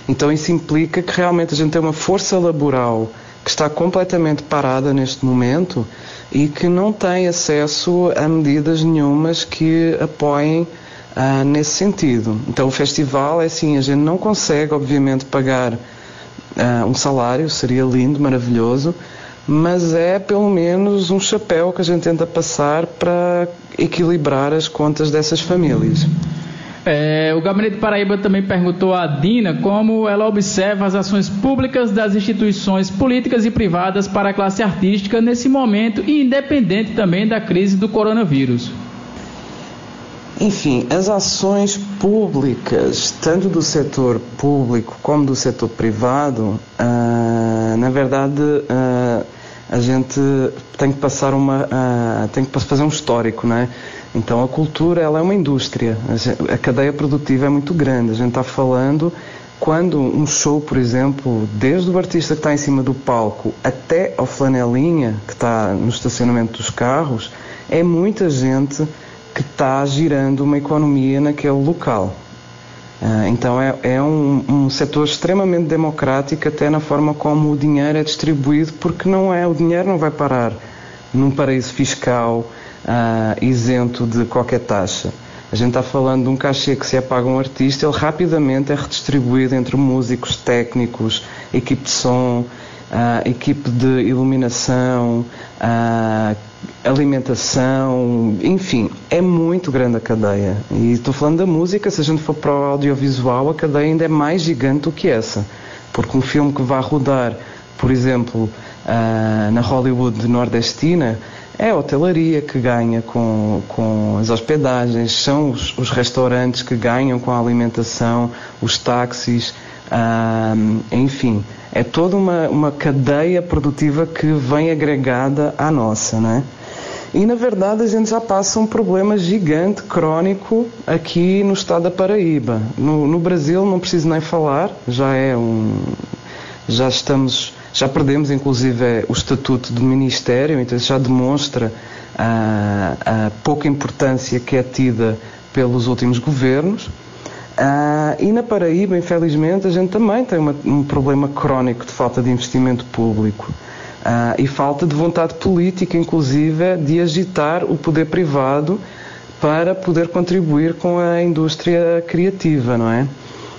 Então isso implica que realmente a gente tem uma força laboral que está completamente parada neste momento e que não tem acesso a medidas nenhumas que apoiem ah, nesse sentido. Então o festival é assim, a gente não consegue obviamente pagar uh, um salário, seria lindo, maravilhoso, mas é pelo menos um chapéu que a gente tenta passar para equilibrar as contas dessas famílias. É, o Gabinete Paraíba também perguntou à Dina como ela observa as ações públicas das instituições políticas e privadas para a classe artística nesse momento e independente também da crise do coronavírus. Enfim, as ações públicas, tanto do setor público como do setor privado, uh, na verdade, uh, a gente tem que passar uma, uh, tem que fazer um histórico, né? Então, a cultura ela é uma indústria, a cadeia produtiva é muito grande. A gente está falando quando um show, por exemplo, desde o artista que está em cima do palco até ao flanelinha que está no estacionamento dos carros, é muita gente que está girando uma economia naquele local. Uh, então é, é um, um, setor extremamente democrático até na forma como o dinheiro é distribuído, porque não é o dinheiro não vai parar num paraíso fiscal uh, isento de qualquer taxa. A gente está falando de um cachê que se é pago a um artista, ele rapidamente é redistribuído entre músicos, técnicos, equipe de som, uh, equipe de iluminação, uh, alimentação, enfim, é muito grande a cadeia. E estou falando da música, se a gente for para o audiovisual, a cadeia ainda é mais gigante do que essa. Porque um filme que vai rodar, por exemplo, uh, na Hollywood nordestina, é a hotelaria que ganha com, com as hospedagens, são os, os restaurantes que ganham com a alimentação, os táxis, uh, enfim é toda uma, uma cadeia produtiva que vem agregada à nossa, não é? E na verdade a gente já passa um problema gigante, crónico, aqui no estado da Paraíba. No, no Brasil não preciso nem falar, já é um. Já estamos. Já perdemos inclusive é, o estatuto do Ministério, então isso já demonstra a, a pouca importância que é tida pelos últimos governos. Uh, e na Paraíba, infelizmente, a gente também tem uma, um problema crónico de falta de investimento público uh, e falta de vontade política, inclusive, de agitar o poder privado para poder contribuir com a indústria criativa, não é?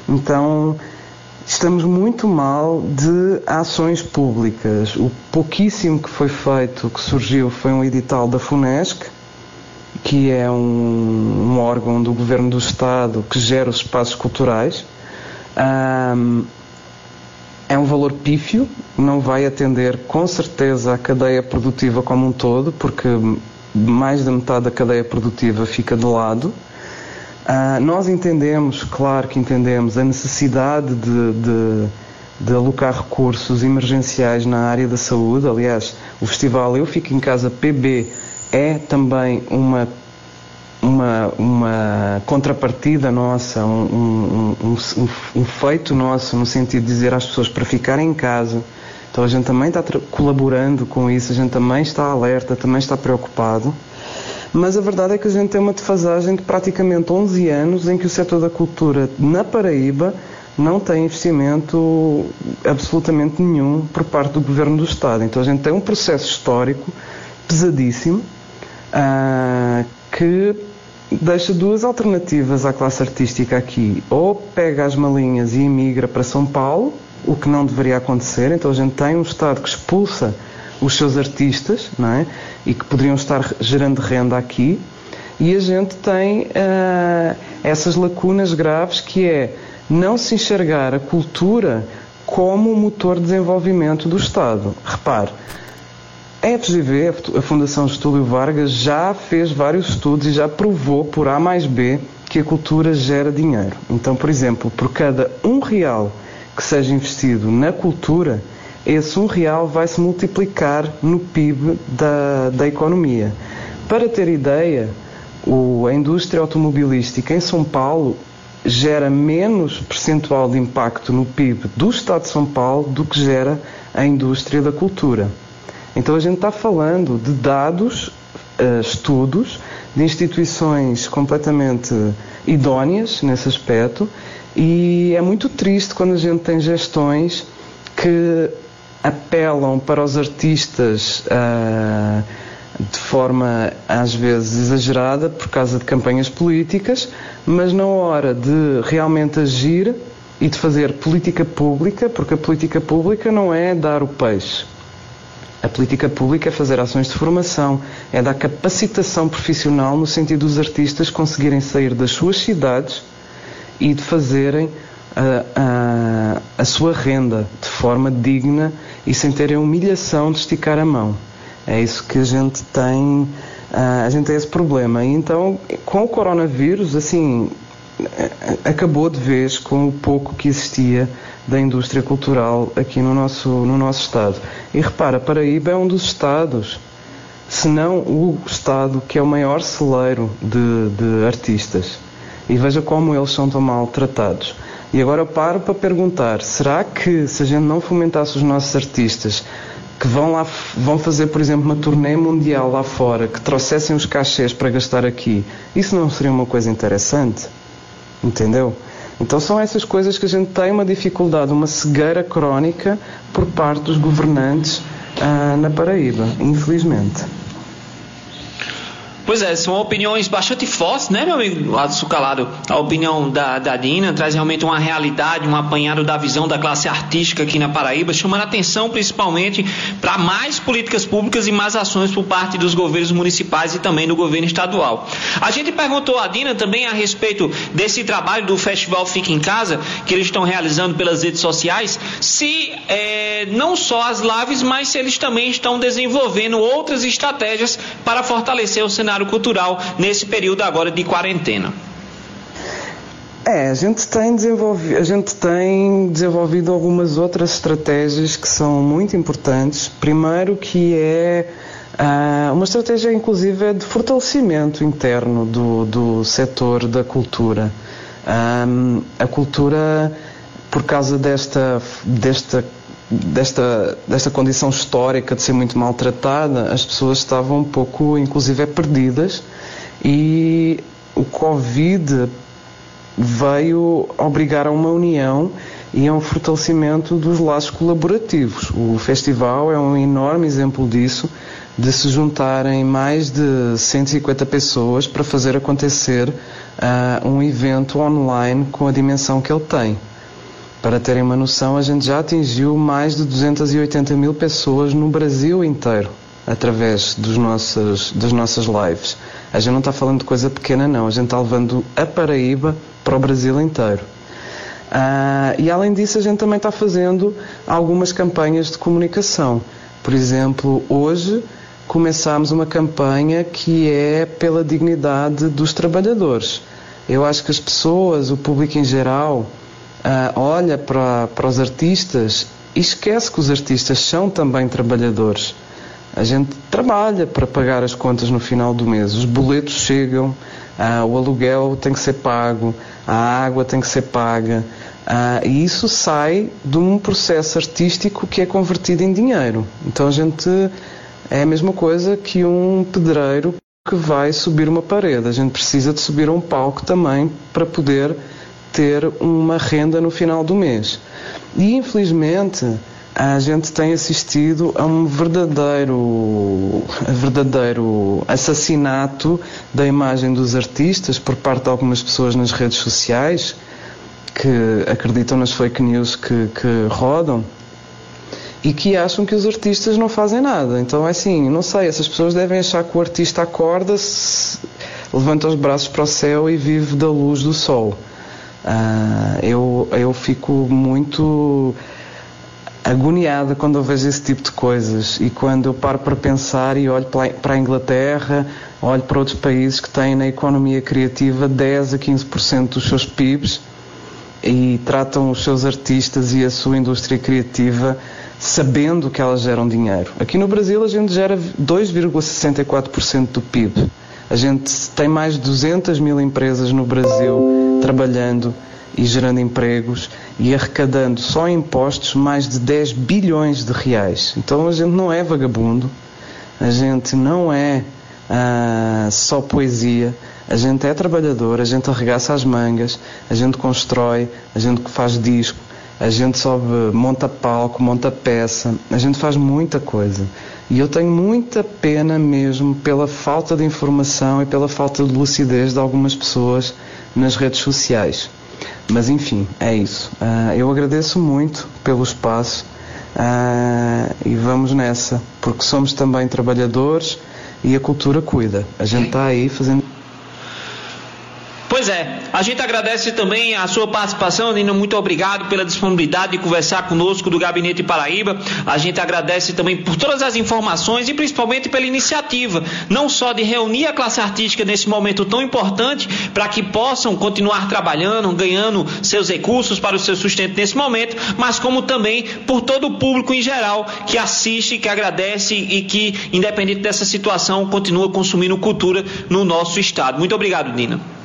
Então, estamos muito mal de ações públicas. O pouquíssimo que foi feito, que surgiu, foi um edital da FUNESC, que é um, um, órgão do governo do Estado que gera os espaços culturais. Um, é um valor pífio, não vai atender com certeza a cadeia produtiva como um todo, porque mais da metade da cadeia produtiva fica de lado. Uh, nós entendemos, claro que entendemos, a necessidade de, de, de, alocar recursos emergenciais na área da saúde. Aliás, o festival Eu Fico em Casa PB é também uma uma, uma contrapartida nossa, um, um, um, um, feito nosso, no sentido de dizer às pessoas para ficarem em casa. Então a gente também está colaborando com isso, a gente também está alerta, também está preocupado. Mas a verdade é que a gente tem uma defasagem de praticamente 11 anos em que o setor da cultura na Paraíba não tem investimento absolutamente nenhum por parte do Governo do Estado. Então a gente tem um processo histórico pesadíssimo uh, que deixa duas alternativas à classe artística aqui. Ou pega as malinhas e emigra para São Paulo, o que não deveria acontecer. Então a gente tem um Estado que expulsa os seus artistas, não é? E que poderiam estar gerando renda aqui. E a gente tem uh, essas lacunas graves que é não se enxergar a cultura como motor de desenvolvimento do Estado. Repare, a FGV, a Fundação Getúlio Vargas, já fez vários estudos e já provou por A mais B que a cultura gera dinheiro. Então, por exemplo, por cada um real que seja investido na cultura, esse um real vai se multiplicar no PIB da, da economia. Para ter ideia, o, a indústria automobilística em São Paulo gera menos percentual de impacto no PIB do Estado de São Paulo do que gera a indústria da cultura. Então a gente está falando de dados, uh, estudos, de instituições completamente idóneas nesse aspecto e é muito triste quando a gente tem gestões que apelam para os artistas uh, de forma às vezes exagerada por causa de campanhas políticas, mas na hora de realmente agir e de fazer política pública, porque a política pública não é dar o peixe, a política pública é fazer ações de formação, é dar capacitação profissional no sentido dos artistas conseguirem sair das suas cidades e de fazerem a, a, a sua renda de forma digna e sem terem humilhação de esticar a mão. É isso que a gente tem, a gente tem esse problema. E então, com o coronavírus, assim, acabou de vez com o pouco que existia da indústria cultural aqui no nosso, no nosso Estado. E repara, Paraíba é um dos Estados, se não o Estado que é o maior celeiro de, de artistas. E veja como eles são tão maltratados. E agora eu paro para perguntar: será que se a gente não fomentasse os nossos artistas que vão lá vão fazer, por exemplo, uma turnê mundial lá fora, que trouxessem os cachês para gastar aqui, isso não seria uma coisa interessante? Entendeu? Então são essas coisas que a gente tem uma dificuldade, uma cegueira crónica por parte dos governantes ah, na Paraíba, infelizmente. Pois é, são opiniões bastante fortes, né, meu amigo Calado? A opinião da, da Dina traz realmente uma realidade, um apanhado da visão da classe artística aqui na Paraíba, chamando atenção principalmente para mais políticas públicas e mais ações por parte dos governos municipais e também do governo estadual. A gente perguntou a Dina também a respeito desse trabalho do Festival Fica em Casa, que eles estão realizando pelas redes sociais, se é, não só as lives, mas se eles também estão desenvolvendo outras estratégias para fortalecer o cenário cenário cultural nesse período agora de quarentena? É, a gente tem desenvolvido, a gente tem desenvolvido algumas outras estratégias que são muito importantes. Primeiro que é uh, uma estratégia inclusive de fortalecimento interno do, do setor da cultura. Um, a cultura, por causa desta, desta desta, desta condição histórica de ser muito maltratada, as pessoas estavam um pouco, inclusive, perdidas e o Covid veio obrigar a uma união e a um fortalecimento dos laços colaborativos. O festival é um enorme exemplo disso, de se juntarem mais de 150 pessoas para fazer acontecer uh, um evento online com a dimensão que ele tem. Para terem uma noção, a gente já atingiu mais de 280 mil pessoas no Brasil inteiro através dos nossos, das nossas lives. A gente não está falando de coisa pequena, não. A gente está levando a Paraíba para o Brasil inteiro. Uh, e além disso, a gente também está fazendo algumas campanhas de comunicação. Por exemplo, hoje começámos uma campanha que é pela dignidade dos trabalhadores. Eu acho que as pessoas, o público em geral, uh, olha para, para os artistas e esquece que os artistas são também trabalhadores. A gente trabalha para pagar as contas no final do mês. Os boletos chegam, ah, o aluguel tem que ser pago, a água tem que ser paga. Ah, e isso sai de um processo artístico que é convertido em dinheiro. Então a gente é a mesma coisa que um pedreiro que vai subir uma parede. A gente precisa de subir um palco também para poder ter uma renda no final do mês. E infelizmente a gente tem assistido a um verdadeiro, verdadeiro assassinato da imagem dos artistas por parte de algumas pessoas nas redes sociais que acreditam nas fake news que, que rodam e que acham que os artistas não fazem nada. Então é assim, não sei, essas pessoas devem achar que o artista acorda-se, levanta os braços para o céu e vive da luz do sol. Uh, eu, eu fico muito agoniada quando eu vejo esse tipo de coisas e quando eu paro para pensar e olho para a Inglaterra, olho para outros países que têm na economia criativa 10 a 15% dos seus PIBs e tratam os seus artistas e a sua indústria criativa sabendo que elas geram dinheiro. Aqui no Brasil a gente gera 2,64% do PIB. A gente tem mais de 200 mil empresas no Brasil trabalhando e gerando empregos e arrecadando só impostos mais de 10 bilhões de reais. Então a gente não é vagabundo, a gente não é ah, só poesia, a gente é trabalhador, a gente arregaça as mangas, a gente constrói, a gente faz disco, a gente sobe, monta palco, monta peça, a gente faz muita coisa. E eu tenho muita pena mesmo pela falta de informação e pela falta de lucidez de algumas pessoas nas redes sociais. Mas enfim, é isso. Uh, eu agradeço muito pelo espaço uh, e vamos nessa, porque somos também trabalhadores e a cultura cuida. A gente está aí fazendo. Pois é, a gente agradece também a sua participação, Nino. Muito obrigado pela disponibilidade de conversar conosco do Gabinete Paraíba. A gente agradece também por todas as informações e principalmente pela iniciativa, não só de reunir a classe artística nesse momento tão importante para que possam continuar trabalhando, ganhando seus recursos para o seu sustento nesse momento, mas como também por todo o público em geral que assiste, que agradece e que, independente dessa situação, continua consumindo cultura no nosso estado. Muito obrigado, Nina.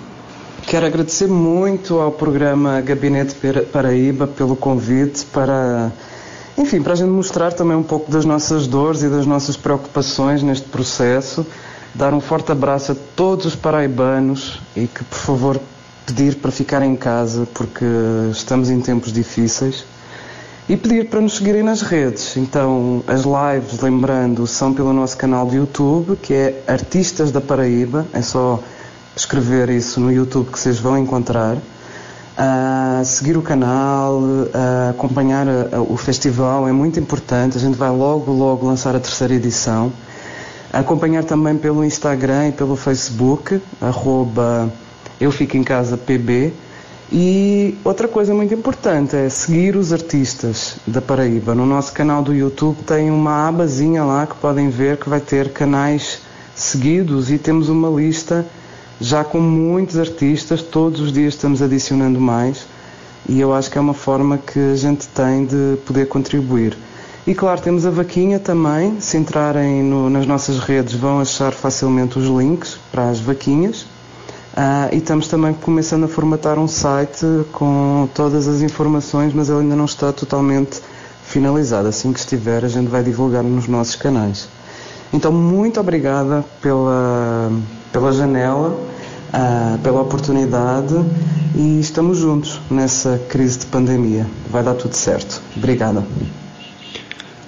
Quero agradecer muito ao programa Gabinete Paraíba pelo convite para, enfim, para a gente mostrar também um pouco das nossas dores e das nossas preocupações neste processo. Dar um forte abraço a todos os paraibanos e que, por favor, pedir para ficar em casa porque estamos em tempos difíceis e pedir para nos seguirem nas redes. Então, as lives, lembrando, são pelo nosso canal de YouTube, que é Artistas da Paraíba. É só escrever isso no YouTube que vocês vão encontrar. Uh, seguir o canal, uh, acompanhar uh, o festival é muito importante. A gente vai logo, logo lançar a terceira edição. Acompanhar também pelo Instagram e pelo Facebook, arroba Eu Fico em Casa PB. E outra coisa muito importante é seguir os artistas da Paraíba. No nosso canal do YouTube tem uma abazinha lá que podem ver que vai ter canais seguidos e temos uma lista já com muitos artistas, todos os dias estamos adicionando mais e eu acho que é uma forma que a gente tem de poder contribuir. E claro, temos a vaquinha também, se entrarem no, nas nossas redes vão achar facilmente os links para as vaquinhas. Uh, e estamos também começando a formatar um site com todas as informações, mas ele ainda não está totalmente finalizado. Assim que estiver, a gente vai divulgar nos nossos canais. Então, muito obrigada pela, pela janela, uh, pela oportunidade e estamos juntos nessa crise de pandemia. Vai dar tudo certo. Obrigada.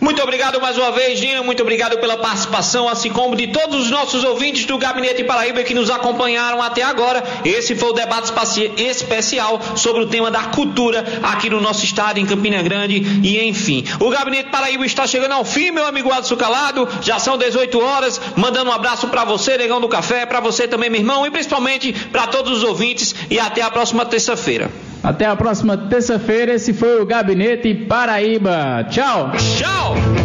Muito obrigado mais uma vez, Gina. Muito obrigado pela participação, assim como de todos os nossos ouvintes do Gabinete Paraíba que nos acompanharam até agora. Esse foi o debate especial sobre o tema da cultura aqui no nosso estado, em Campina Grande. E enfim, o Gabinete Paraíba está chegando ao fim, meu amigo Adson Calado. Já são 18 horas. Mandando um abraço para você, Negão do Café, para você também, meu irmão, e principalmente para todos os ouvintes. E até a próxima terça-feira. Até a próxima terça-feira. Esse foi o Gabinete Paraíba. Tchau. Tchau.